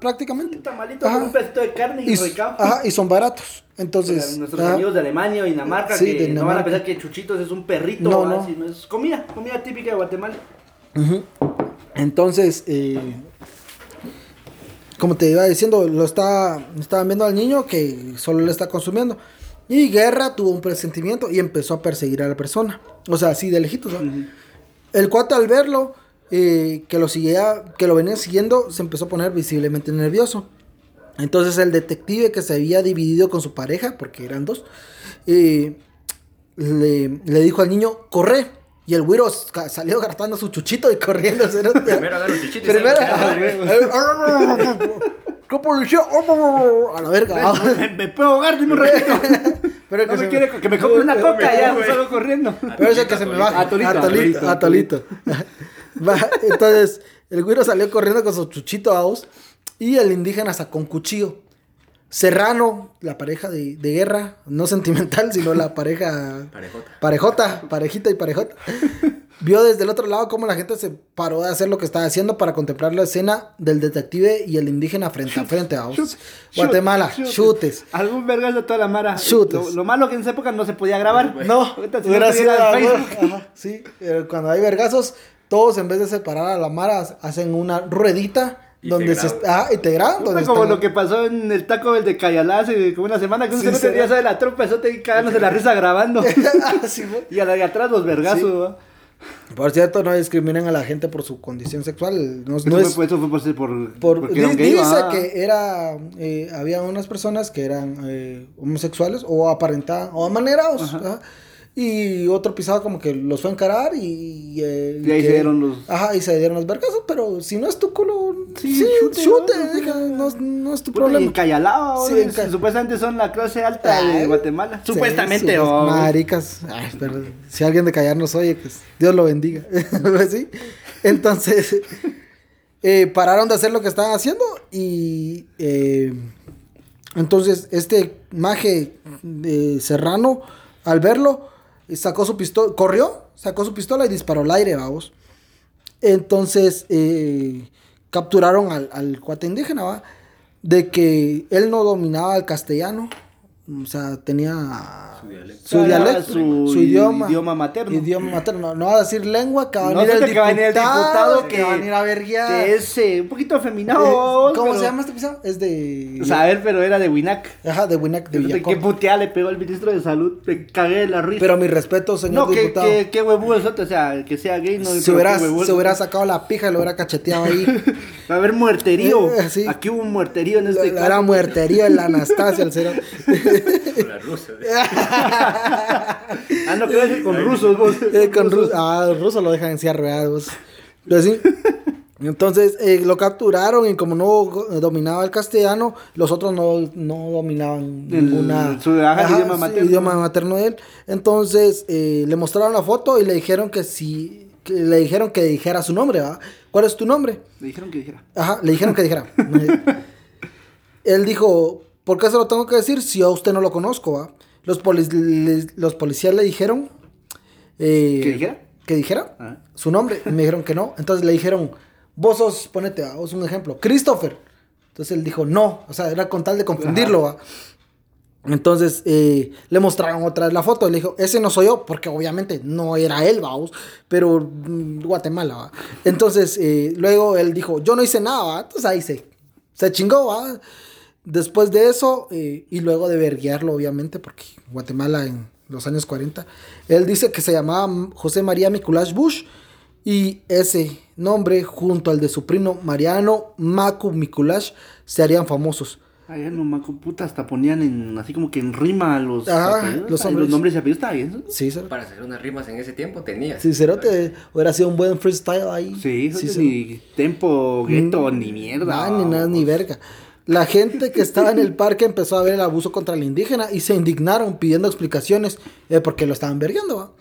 prácticamente. Un tamalito con un pedacito de carne y, y Ajá, y son baratos. Entonces, nuestros amigos de Alemania o Dinamarca que no van a pensar que chuchitos es un perrito, no, no. Sino es comida, comida típica de Guatemala. Entonces, eh, como te iba diciendo, lo está, estaban viendo al niño que solo le está consumiendo. Y Guerra tuvo un presentimiento y empezó a perseguir a la persona. O sea, así de lejitos. El cuate al verlo, eh, que lo seguía, que lo venía siguiendo, se empezó a poner visiblemente nervioso. Entonces el detective que se había dividido con su pareja, porque eran dos, eh, le, le, dijo al niño, corre. Y el güiro salió gartando su chuchito y corriendo. Primero agarra el chuchito. Primero. ¿Qué policía? A la verga. Me, puedo ahogar, dime un ratito. Pero no que me quiere que me compre una coca ya, salgo corriendo. Pero es que se me va. Atolito. Atolito. Entonces, el güiro salió corriendo con su chuchito a vos. Y el indígena sacó un cuchillo. Serrano, la pareja de, guerra, no sentimental, sino la pareja. Parejota. Parejota, parejita y parejota. vio desde el otro lado cómo la gente se paró de hacer lo que estaba haciendo para contemplar la escena del detective y el indígena frente a frente. a Guatemala, chutes. Algún vergas de toda la mara. Chutes. Lo, malo que en esa época no se podía grabar. No, Facebook. sí, cuando hay vergazos, todos en vez de separar a la mara hacen una ruedita donde se está integrando. Es como lo que pasó en el taco del de Cayalá hace como una semana que sí, no tenía de la tropa, eso te cagándose la risa grabando. Ah, y a la de atrás los vergazos, Por cierto, no discriminen a la gente por su condición sexual. No, eso, es, fue, eso fue por, por, por dice, que era, eh, había unas personas que eran eh, homosexuales o aparentaban, o amanerados. Y otro pisado como que los fue a encarar y... Eh, y ahí se dieron los... Ajá, y se dieron los vergazos, pero si no es tu culo, sí, chute, no, no, es tu problema. Y sí, supuestamente son la clase alta de Guatemala. supuestamente, o... Maricas. Ay, pero si alguien de callar nos oye, pues Dios lo bendiga. ¿Sí? Entonces, eh, pararon de hacer lo que estaban haciendo y... Eh, entonces, este maje de Serrano, al verlo sacó su corrió, sacó su pistola y disparó al aire, vamos. Entonces, eh, capturaron al, al cuate indígena, ¿va? De que él no dominaba el castellano, o sea, tenía su dialecto, su, dialecto, su, idioma, idioma materno. Idioma materno. No, va a decir lengua, que va a venir, el, diputado, el diputado, que, va a venir a verguiar. Que es eh, un poquito afeminado. Eh, ¿Cómo se llama este episodio? Es de. O sea, a ver, pero era de Winac. Ajá, de Winac, de Villacop. Qué puteada le pegó al ministro de salud. Me cagué de la risa. Pero mi respeto, señor no, diputado. No, qué, qué huevudo es O sea, que sea gay, no. Se hubiera, se hubiera sacado la pija y lo hubiera cacheteado ahí. va a haber muerterío. sí. Aquí hubo un muerterío en este caso. Era muerterío en la Anastasia, el cero. la rusa. ah, no, que con rusos vos. Eh, con rusos. Ah, los rusos lo dejan en silla vos. Así. Entonces eh, lo capturaron y como no dominaba el castellano, los otros no, no dominaban ninguna su, idioma, materno. idioma materno de él. Entonces eh, le mostraron la foto y le dijeron que si que le dijeron que dijera su nombre, ¿va? ¿Cuál es tu nombre? Le dijeron que dijera. Ajá, le dijeron que dijera. él dijo, ¿Por qué se lo tengo que decir si a usted no lo conozco? ¿va? Los, los policías le dijeron... Eh, ¿Que dijera? Que dijera ah. su nombre. Y me dijeron que no. Entonces le dijeron, vos sos, ponete, vos un ejemplo, Christopher. Entonces él dijo, no. O sea, era con tal de confundirlo. ¿va? Entonces eh, le mostraron otra vez la foto. Le dijo, ese no soy yo, porque obviamente no era él, vamos, pero mm, Guatemala, ¿va? Entonces eh, luego él dijo, yo no hice nada, ¿va? Entonces ahí se, se chingó, ¿va? Después de eso, eh, y luego de verguiarlo, obviamente, porque Guatemala en los años 40, él dice que se llamaba José María Miculás Bush, y ese nombre, junto al de su primo Mariano Macu Mikulash, se harían famosos. Ay, no, Macu, puta, hasta ponían en, así como que en rima los, los, nombres y apellidos, ¿está bien? Sí, Para hacer unas rimas en ese tiempo tenía. Sí, Cerote, hubiera sido un buen freestyle ahí. Sí, sí, sí ni tempo, gueto, ni mierda. ni nada, ni verga. La gente que estaba en el parque empezó a ver el abuso contra el indígena y se indignaron pidiendo explicaciones eh, porque lo estaban verguiendo.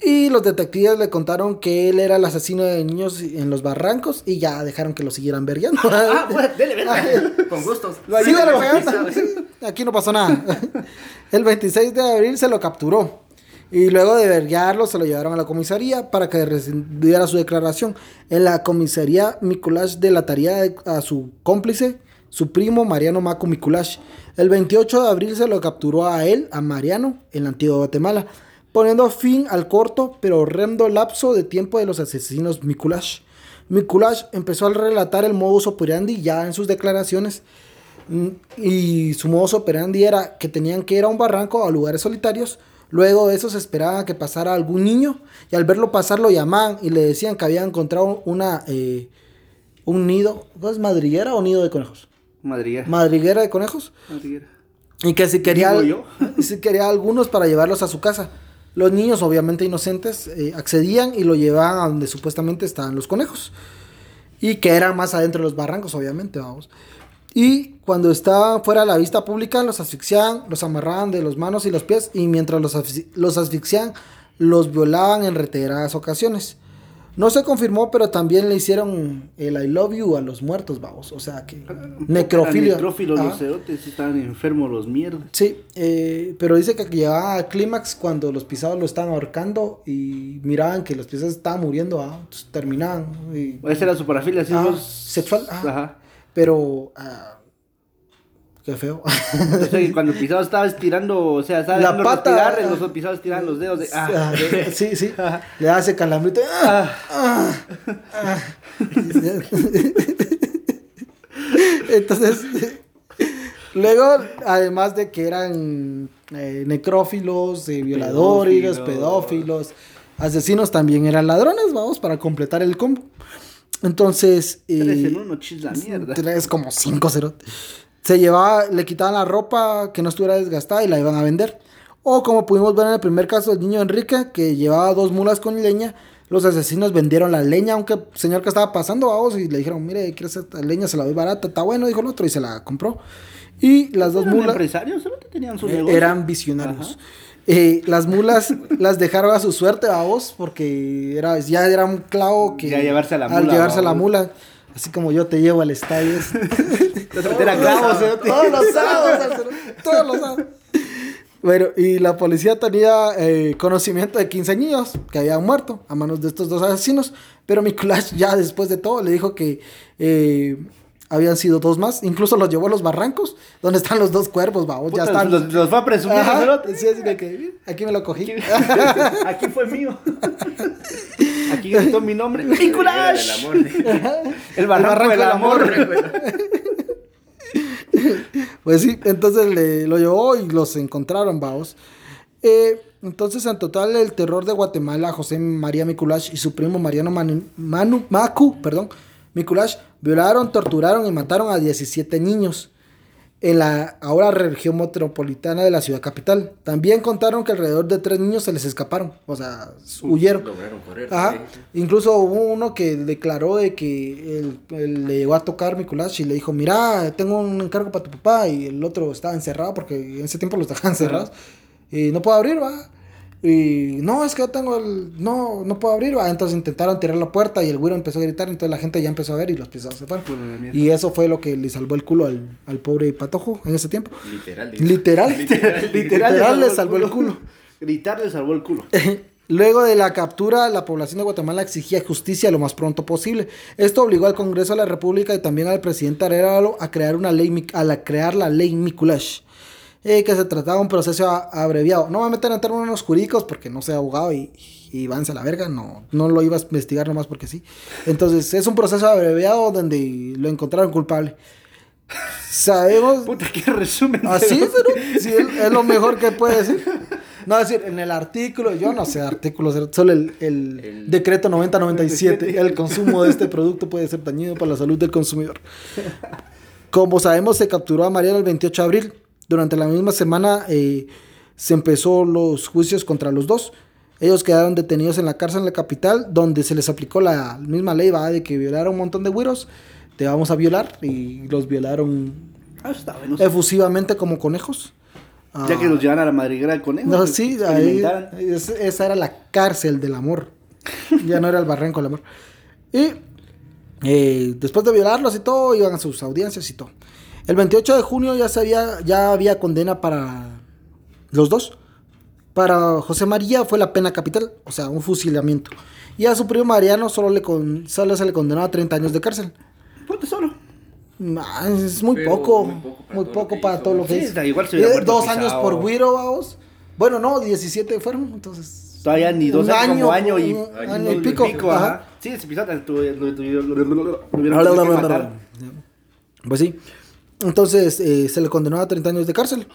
Y los detectives le contaron que él era el asesino de niños en los barrancos y ya dejaron que lo siguieran verguiando. Ah, bueno, dele, dele. Con gustos. Aquí no pasó nada. El 26 de abril se lo capturó. Y luego de verguiarlo se lo llevaron a la comisaría para que diera su declaración. En la comisaría, Nicolás delataría a su cómplice su primo Mariano Macu Mikulash. El 28 de abril se lo capturó a él, a Mariano, en la antigua Guatemala, poniendo fin al corto pero horrendo lapso de tiempo de los asesinos Mikulash. Mikulash empezó a relatar el modus operandi ya en sus declaraciones mm, y su modus operandi era que tenían que ir a un barranco a lugares solitarios. Luego de eso se esperaba que pasara algún niño y al verlo pasar lo llamaban y le decían que había encontrado una, eh, un nido, ¿es madriguera o nido de conejos? Madriguera. Madriguera de conejos. Madriguera. Y que si quería, si quería algunos para llevarlos a su casa. Los niños, obviamente inocentes, eh, accedían y lo llevaban a donde supuestamente estaban los conejos. Y que eran más adentro de los barrancos, obviamente, vamos. Y cuando estaban fuera de la vista pública, los asfixiaban, los amarraban de las manos y los pies. Y mientras los, los asfixiaban, los violaban en reiteradas ocasiones. No se confirmó, pero también le hicieron el I love you a los muertos, vamos. O sea que. Necrofilia. Necrófilos, los cerotes estaban enfermos los mierdas. Sí, eh, pero dice que llegaba a clímax cuando los pisados lo estaban ahorcando y miraban que los pisados estaban muriendo, ¿ah? Terminaban. Y, Esa era su parafilia, ¿sí? Sexual, ajá. Pero. Ah, Qué feo. cuando el pisado estaba estirando, o sea, estaba la pata, respirar, los pisados estiraban los dedos. De, ah. Sí, sí. Le hace calambrito. Ah, ah, Entonces, luego, además de que eran eh, necrófilos, eh, violadores, pedófilos, asesinos también eran ladrones, vamos, para completar el combo. Entonces. Tres en eh, uno, chis la mierda. Tres como cinco cero. Se llevaba, le quitaban la ropa que no estuviera desgastada y la iban a vender. O como pudimos ver en el primer caso del niño Enrique, que llevaba dos mulas con leña, los asesinos vendieron la leña, aunque el señor que estaba pasando, vamos, y le dijeron, mire, quiere hacer leña? Se la doy barata, está bueno, dijo el otro, y se la compró. Y las dos mulas... empresarios? tenían su eh, Eran visionarios. Eh, las mulas las dejaron a su suerte, vos, porque era, ya era un clavo que... Ya llevarse a la mula. Al llevarse a la mula. Así como yo te llevo al estadio. Era clavos, todos los sábados, todos los sábados. Bueno, y la policía tenía eh, conocimiento de 15 niños que habían muerto a manos de estos dos asesinos, pero Mikulash ya después de todo le dijo que eh, habían sido dos más, incluso los llevó a los barrancos, donde están los dos cuerpos, vamos, ya están. Los, los, va a presumir, sí, así que, aquí me lo cogí. Aquí, fue mío. Aquí gritó mi nombre. ¡Mikulash! El, barranco, del amor. pues sí, entonces le, lo llevó y los encontraron, vaos. Eh, entonces, en total, el terror de Guatemala, José María Mikulash y su primo Mariano Manu, Macu, perdón, Mikulash, violaron, torturaron y mataron a 17 niños en la ahora región metropolitana de la ciudad capital. También contaron que alrededor de tres niños se les escaparon, o sea, huyeron. Incluso hubo uno que declaró de que él, le llegó a tocar Mikulash y le dijo, mira, tengo un encargo para tu papá y el otro estaba encerrado porque en ese tiempo los dejaban encerrados y no puedo abrir, va. Y no, es que yo tengo el. No, no puedo abrir. Entonces intentaron tirar la puerta y el güiro empezó a gritar. Entonces la gente ya empezó a ver y los pisados se fueron. Y eso fue lo que le salvó el culo al, al pobre patojo en ese tiempo. Literal. Literal. Literal, literal, le salvó el culo. Gritar le salvó el culo. Luego de la captura, la población de Guatemala exigía justicia lo más pronto posible. Esto obligó al Congreso de la República y también al presidente Arevalo a crear una ley, a la, crear la ley Mikulash eh, que se trataba de un proceso abreviado. No me voy a meter en términos jurídicos porque no soy abogado y, y a la verga, no, no lo iba a investigar nomás porque sí. Entonces, es un proceso abreviado donde lo encontraron culpable. Sabemos. Puta, qué resumen. Así es, sí, es, lo mejor que puede decir. No, decir, en el artículo, yo no sé artículos, solo el, el, el decreto 9097, el consumo de este producto puede ser dañino para la salud del consumidor. Como sabemos, se capturó a Mariana el 28 de abril durante la misma semana eh, se empezó los juicios contra los dos. Ellos quedaron detenidos en la cárcel en la capital, donde se les aplicó la misma ley, ¿va? De que violaron un montón de güiros, te vamos a violar, y los violaron ah, efusivamente como conejos. Ya que los llevan a la madriguera de conejos. No, sí, ahí, esa era la cárcel del amor. ya no era el barranco del amor. Y eh, después de violarlos y todo, iban a sus audiencias y todo. El 28 de junio ya, sabía, ya había condena para los dos. Para José María fue la pena capital, o sea, un fusilamiento. Y a su primo Mariano solo, le con, solo se le condenó a 30 años de cárcel. ¿Por qué solo? es muy poco, muy poco para todo lo que, hizo. Igual eh, dos años por Guiro, vamos. Bueno, no, 17 fueron, entonces. Todavía ni dos años, como año y, año, y pico. Sí, si lo Pues sí. Entonces eh, se le condenó a 30 años de cárcel.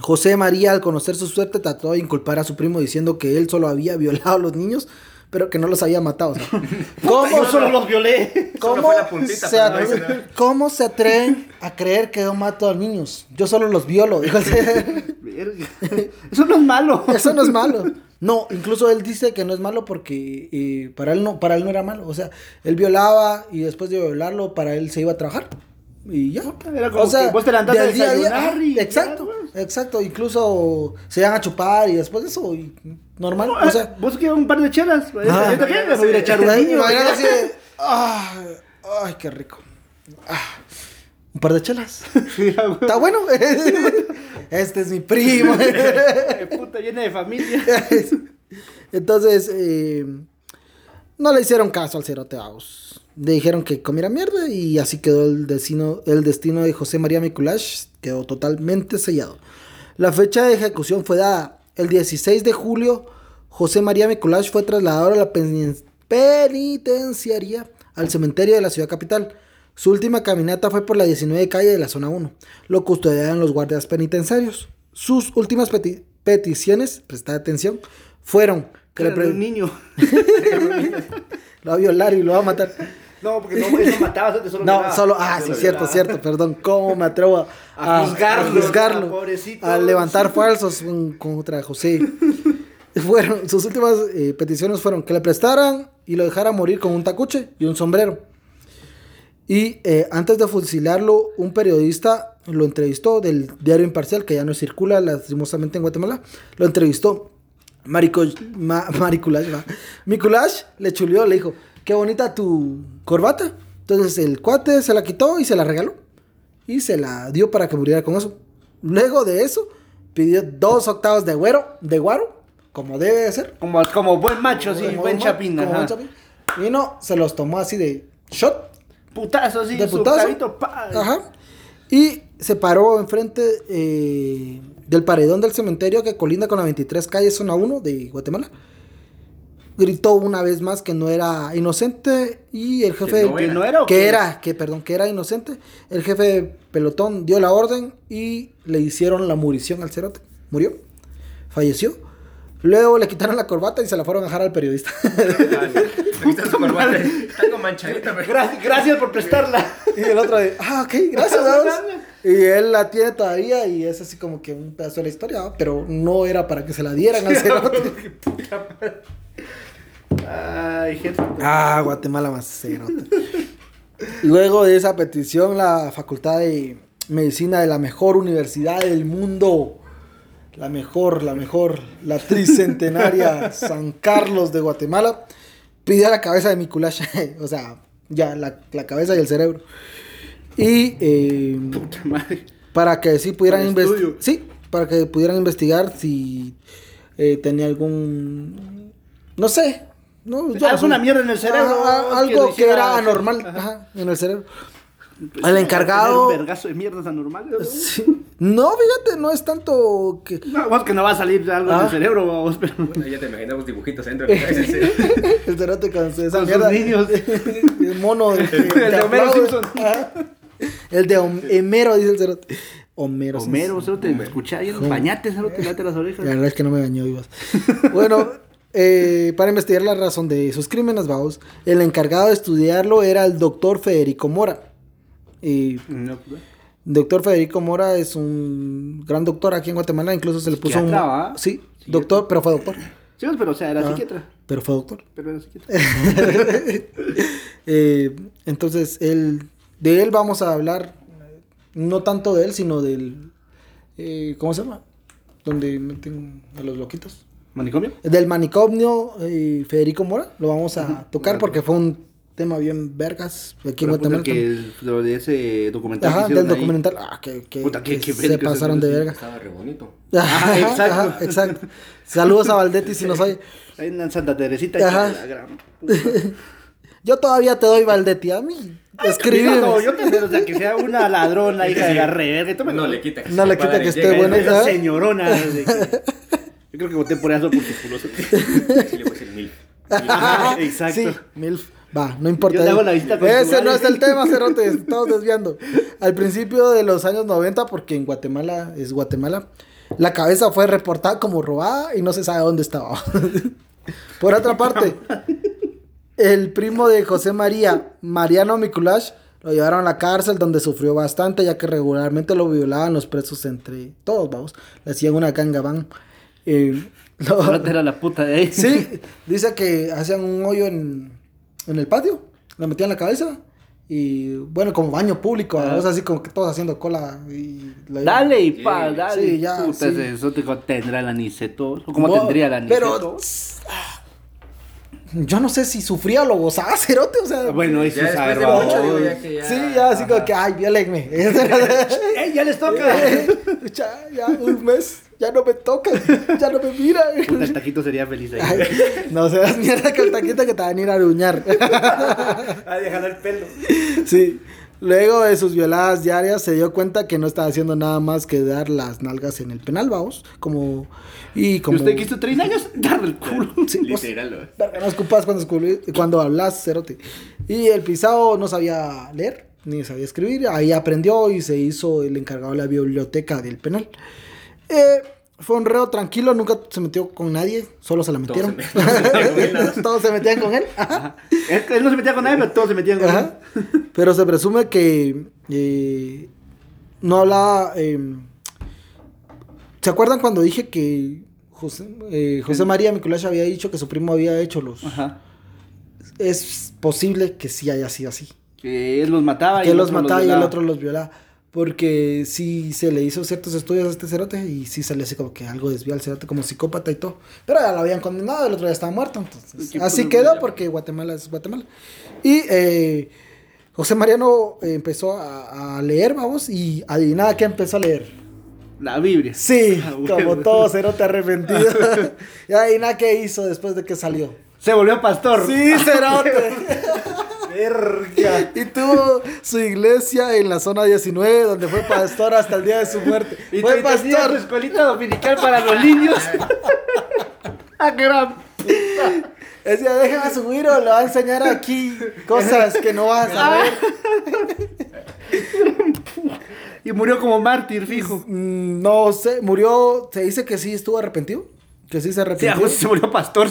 José María, al conocer su suerte, trató de inculpar a su primo diciendo que él solo había violado a los niños, pero que no los había matado. ¿Cómo Yo solo los violé? ¿Cómo, se, ¿Cómo se atreven a creer que yo mato a niños? Yo solo los violo. Eso no es malo. Eso no es malo. No, incluso él dice que no es malo porque eh, para él no, para él no era malo. O sea, él violaba y después de violarlo, para él se iba a trabajar y ya. Era como o sea, que vos te levantaste a desayunar y Exacto, exacto. Incluso se iban a chupar y después de eso, normal. o sea, vos quieres un par de chelas. Ah, yo también me voy a echar un niño. Así ay, qué rico. Ah, un par de chelas. Está bueno. este es mi primo. Puta, llena de familia. Entonces, eh, no le hicieron caso al cerote Vagos le dijeron que comiera mierda y así quedó el destino, el destino de José María Mikulash, quedó totalmente sellado. La fecha de ejecución fue dada el 16 de julio. José María Mikulash fue trasladado a la penitenciaria al cementerio de la ciudad capital. Su última caminata fue por la 19 calle de la zona 1. Lo custodiaban los guardias penitenciarios. Sus últimas peticiones, presta atención, fueron Que le un niño. lo va a violar y lo va a matar. No, porque no, eso mataba, solo No, solo, ah, sí, cierto, cierto, perdón. ¿Cómo me atrevo a, juzgarlo? A, juzgarlo, a levantar falsos contra José. Fueron, sus últimas eh, peticiones fueron que le prestaran y lo dejara morir con un tacuche y un sombrero. Y eh, antes de fusilarlo, un periodista lo entrevistó del diario Imparcial, que ya no circula lastimosamente en Guatemala. Lo entrevistó. Marico, ma, le chulió, le dijo, qué bonita tu corbata. Entonces el cuate se la quitó y se la regaló. Y se la dio para que muriera con eso. Luego de eso, pidió dos octavos de güero, de guaro, como debe de ser. Como, como buen macho, sí, buen chapín. Y no, se los tomó así de shot. Putazo, así, de putazo. Ajá. Y se paró enfrente eh, del paredón del cementerio que colinda con la 23 calle zona 1 de Guatemala gritó una vez más que no era inocente y el jefe que no era, que, era que perdón que era inocente. El jefe de pelotón dio la orden y le hicieron la murición al cerote. Murió. Falleció. Luego le quitaron la corbata y se la fueron a dejar al periodista. Gracias, gracias por prestarla. Y el otro ah ok gracias y él la tiene todavía y es así como que un pedazo de la historia pero no era para que se la dieran al cerote Ay, gente. Ah, Guatemala más cero. Luego de esa petición, la Facultad de Medicina de la mejor universidad del mundo, la mejor, la mejor, la tricentenaria San Carlos de Guatemala, pidió la cabeza de Mikulash, o sea, ya, la, cabeza y el cerebro. Y eh, para que sí pudieran investigar, sí, para que pudieran investigar si eh, tenía algún, no sé, no, ya, es una mierda en el cerebro. algo que, era anormal ajá. en el cerebro. Pues, el encargado. Un vergazo de mierdas anormales. ¿no? fíjate, no es tanto que. No, vos que no va a salir algo en el ah. cerebro, vos, pero. Bueno, ya te imaginamos dibujitos dentro el cerote con esa mierda. niños. el mono. De, el de Homero Simpson. El de Homero, dice el cerote. Homero. Homero, cerote, me escuché ahí en bañate, cerote, late las orejas. La verdad es que no me bañó, ibas. Bueno. Eh, para investigar la razón de esos crímenes, vamos, el encargado de estudiarlo era el doctor Federico Mora. Y no, pues, doctor Federico Mora es un gran doctor aquí en Guatemala, incluso se le puso un... Sí, doctor, pero fue doctor. Sí, pues, pero o sea, era ah, psiquiatra. Pero fue doctor. Pero era psiquiatra. eh, entonces, él, de él vamos a hablar, no tanto de él, sino del... Eh, ¿Cómo se llama? Donde meten a los loquitos. ¿Manicomio? Del manicomio y Federico Mora, lo vamos a tocar porque fue un tema bien vergas aquí en Guatemala. Que lo de ese documental. Ajá, del documental. Ah, que, que, se pasaron de verga. Estaba re bonito. Ah, exacto. exacto. Saludos a Valdetti si nos oye. Ahí en Santa Teresita. Ajá. Yo todavía te doy Valdetti a mí. Escribe. No, yo te o sea, que sea una ladrona, hija de la reverga. No le quita que, no le quita que esté buena. Esa señorona. Yo creo que voté por eso por su culoso. Sí, le voy a decir MILF. Exacto. Sí, MILF. Va, no importa. Yo la visita Ese no es el tema, Cerote. Estamos desviando. Al principio de los años 90, porque en Guatemala es Guatemala, la cabeza fue reportada como robada y no se sabe dónde estaba. Por otra parte, el primo de José María, Mariano Miculash, lo llevaron a la cárcel donde sufrió bastante, ya que regularmente lo violaban los presos entre todos, vamos. Le hacían una cangabán. Eh, era la puta de ahí. Sí, dice que hacían un hoyo en, en el patio, le metían la cabeza y bueno, como baño público, ah. así como que todos haciendo cola y Dale y pa, dale. Sí, ya. Puta, sí. Eso tendrá el aniceto. ¿O cómo tendría el aniceto? Pero yo no sé si sufría o lo gozaba cerote, o sea. Bueno, eso es Sí, ya así como que, ay, violenme. ya les toca. ya, ya, un mes ya no me toca, ya no me mira. el taquito sería feliz ahí. no seas mierda con el taquito que te van a ir a aruñar. a dejar el pelo. Sí. Luego de sus violadas diarias se dio cuenta que no estaba haciendo nada más que dar las nalgas en el penal, vamos, como y como usted quiso 30 años darle el culo. Sí, pues, Literal, no escupas cuando cuando hablas, cerote. Y el pisado no sabía leer ni sabía escribir, ahí aprendió y se hizo el encargado de la biblioteca del penal. Eh, fue un reo tranquilo, nunca se metió con nadie, solo se la metieron. Todos se, metían con él. Él, no se metía con nadie, pero todos se metían con él. Pero se presume que eh, no hablaba. Em, ¿Se acuerdan cuando dije que José, eh, José María Miculach había dicho que su primo había hecho los. Ajá. Es posible que sí haya sido así. Que él los mataba que y él los mataba y el otro los violaba. Porque sí se le hizo ciertos estudios a este cerote y sí sale así como que algo desvió al cerote como psicópata y todo. Pero ya lo habían condenado, el otro ya estaba muerto. Entonces, así quedó porque Guatemala es Guatemala. Y eh, José Mariano empezó a, leer, vamos, y adivinaba qué empezó a leer. La Biblia. Sí, ah, como todo cerote arrepentido. y adivina qué hizo después de que salió. Se volvió pastor. Sí, cerote. Y tuvo su iglesia en la zona 19, donde fue pastor hasta el día de su muerte. Y fue pastor. su escuelita dominical para los niños. ¡Ah, gran Decía, déjame subir o le va a enseñar aquí cosas que no vas a saber. y murió como mártir, fijo. Mm, no sé, murió, se dice que sí estuvo arrepentido. Que sí se arrepintió. Sí, se murió pastor.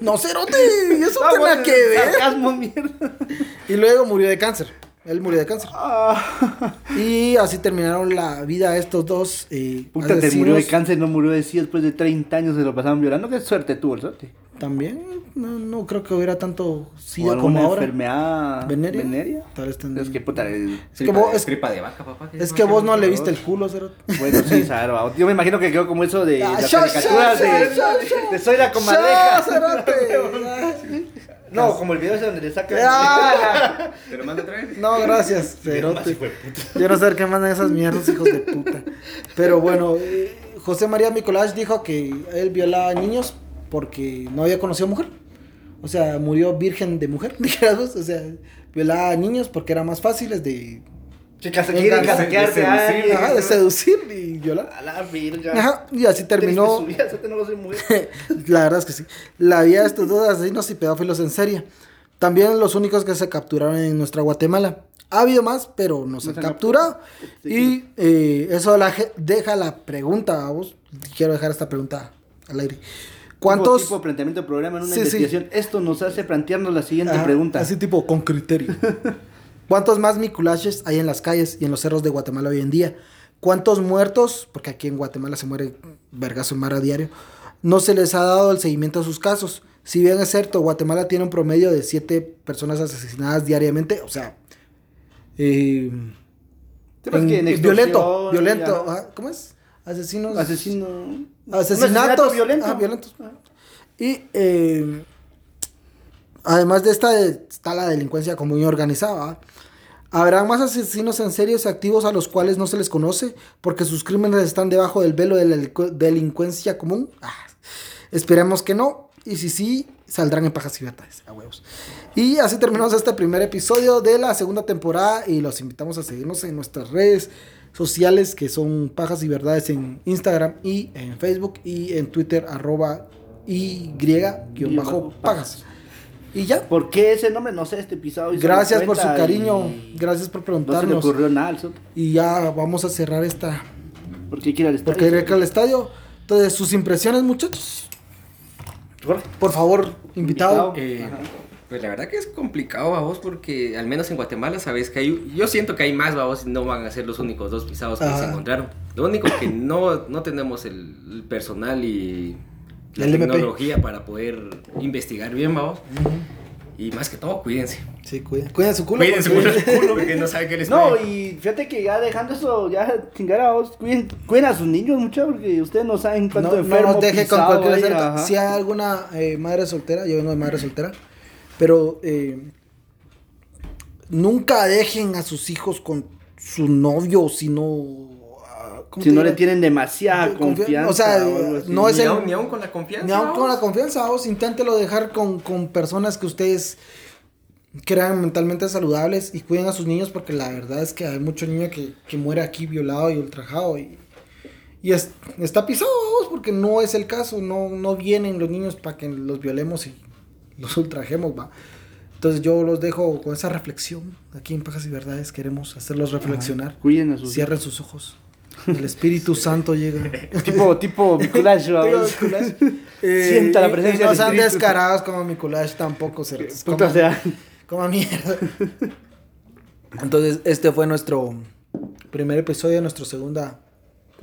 No, cerote, eso no, tiene que ver. Sarcasmo, mierda. Y luego murió de cáncer. Él murió de cáncer. Ah. Y así terminaron la vida estos dos. Eh, Puta, te murió de cáncer, no murió de sí después de 30 años se lo pasaban violando. Qué suerte tuvo el suerte. También, no, no creo que hubiera tanto SIDA como ahora. enfermedad veneria? veneria? Tal vez Es que puta, es, es que vos, es, gripa de vaca, papá. Es que vos no le viste el culo, cero. Bueno, sí, claro. Yo me imagino que quedó como eso de ah, las caricaturas de, de, Soy la comadreja. No, como el video ese donde le saca. Ah. ¿Te lo mando otra vez? No, gracias. Pero Yo no sé qué mandan esas mierdas, hijos de puta. Pero bueno, eh, José María Micolás dijo que él violaba a niños porque no había conocido mujer. O sea, murió virgen de mujer, dijéramos. O sea, violaba a niños porque eran más fáciles de casaquearse a alguien. Ajá, de seducir y violar. A la virga. Ajá, y así terminó. la verdad es que sí. La vida de estos dos asesinos y pedófilos en serie. También los únicos que se capturaron en nuestra Guatemala. Ha habido más, pero no se han capturado. Y eh, eso la, deja la pregunta a vos. Quiero dejar esta pregunta al aire. ¿Cuántos? tipo de planteamiento de programa en una investigación. Esto nos hace plantearnos la siguiente pregunta. Así tipo, con criterio. ¿Cuántos más miculaches hay en las calles y en los cerros de Guatemala hoy en día? ¿Cuántos muertos, porque aquí en Guatemala se muere vergazo en mar a diario, no se les ha dado el seguimiento a sus casos? Si bien es cierto, Guatemala tiene un promedio de siete personas asesinadas diariamente, o sea, eh, violento, violento, ¿cómo es? Asesinos. Asesino. Asesinatos. Violento. violentos. Y eh, además de esta está la delincuencia como muy organizada. Habrá más asesinos en serio activos a los cuales no se les conoce porque sus crímenes están debajo del velo de la delincuencia común. Ah, esperemos que no. Y si sí, saldrán en pajas y verdades, a huevos. Y así terminamos este primer episodio de la segunda temporada y los invitamos a seguirnos en nuestras redes sociales que son pajas y verdades en Instagram y en Facebook y en Twitter arroba y-pajas. Y ya. ¿Por qué ese nombre? No sé, este pisado. Gracias por su cariño. Gracias por preguntarnos. No se le ocurrió nada. Y ya vamos a cerrar esta. ¿Por qué quiere al estadio? Porque quiere al estadio. Entonces, sus impresiones, muchachos. Por favor, invitado. Eh, pues la verdad que es complicado, vos, porque al menos en Guatemala sabes que hay. Yo siento que hay más, vos, no van a ser los únicos dos pisados que se encontraron. Lo único que no, no tenemos el personal y la tecnología para poder investigar bien, vamos. Y más que todo, cuídense. Sí, cuiden, cuiden su culo. Cuiden su culo, porque no saben qué les No, y fíjate que ya dejando eso, ya chingar a vos, cuiden, cuiden a sus niños mucho, porque ustedes no saben cuánto no, enfermo No nos deje con cualquier Si hay alguna eh, madre soltera, yo vengo de madre soltera, pero eh, nunca dejen a sus hijos con su novio, sino si no le tienen demasiada confianza. O sea, no es ni, el, ni aún con la confianza. Ni aún con la confianza, vos inténtelo dejar con, con personas que ustedes crean mentalmente saludables y cuiden a sus niños porque la verdad es que hay mucho niño que, que muere aquí violado y ultrajado y, y es, está pisado vos porque no es el caso, no, no vienen los niños para que los violemos y los ultrajemos, va. Entonces yo los dejo con esa reflexión. Aquí en Pajas y Verdades queremos hacerlos reflexionar. Cuiden a sus Cierren sus ojos. El Espíritu Santo llega. tipo, tipo vamos. Eh, Sienta la presencia No sean descarados como Mikulash tampoco. Se, como, sea. como mierda. Entonces, este fue nuestro primer episodio de nuestra segunda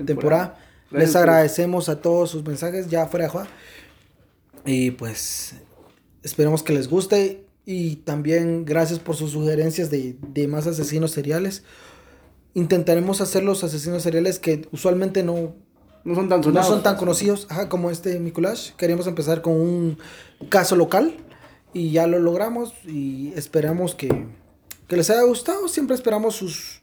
temporada. Les agradecemos a todos sus mensajes, ya fuera de Juan. Y pues esperemos que les guste. Y también gracias por sus sugerencias de, de más asesinos seriales. Intentaremos hacer los asesinos seriales que usualmente no, no son tan, no son tan conocidos ajá, como este Mikulash. Queríamos empezar con un caso local y ya lo logramos y esperamos que, que les haya gustado. Siempre esperamos sus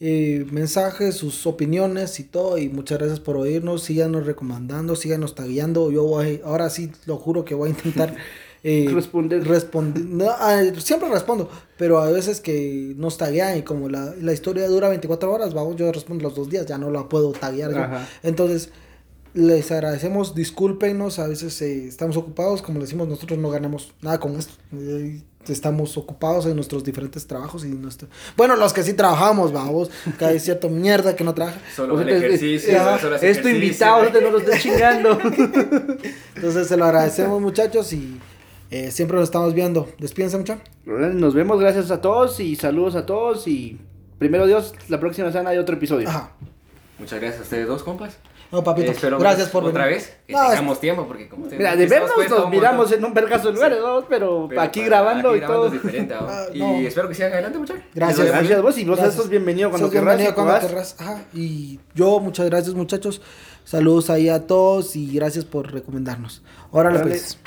eh, mensajes, sus opiniones y todo. Y muchas gracias por oírnos. Síganos recomendando, síganos tagueando. Yo voy, ahora sí, lo juro que voy a intentar eh, responder. Ah, siempre respondo, pero a veces que nos taguean y como la, la, historia dura 24 horas, vamos, yo respondo los dos días, ya no la puedo taguear. Entonces, les agradecemos, discúlpenos, a veces eh, estamos ocupados, como decimos, nosotros no ganamos nada con esto. Eh, estamos ocupados en nuestros diferentes trabajos y nuestro... Bueno, los que sí trabajamos, vamos, que hay cierta mierda que no trabaja. Solo el ejercicio, Esto invitado, no lo estoy chingando. Entonces se lo agradecemos muchachos y eh, siempre nos estamos viendo. Despídense mucho. Nos vemos, gracias a todos y saludos a todos y primero Dios, la próxima semana hay otro episodio. Muchas gracias a ustedes dos, compas. No, papito, eh, gracias por otra vez. Que tengamos tiempo, porque como ustedes. Mira, de vernos nos miramos en un vergazo de lugares, pero, aquí grabando aquí y todo. Es diferente, ah, y espero que sigan adelante, muchachos. Gracias. Gracias a vos y vos sos bienvenido cuando querrás. Bienvenido cuando querrás. Y yo, muchas gracias, muchachos. Saludos ahí a todos y gracias por recomendarnos. Ahora pues.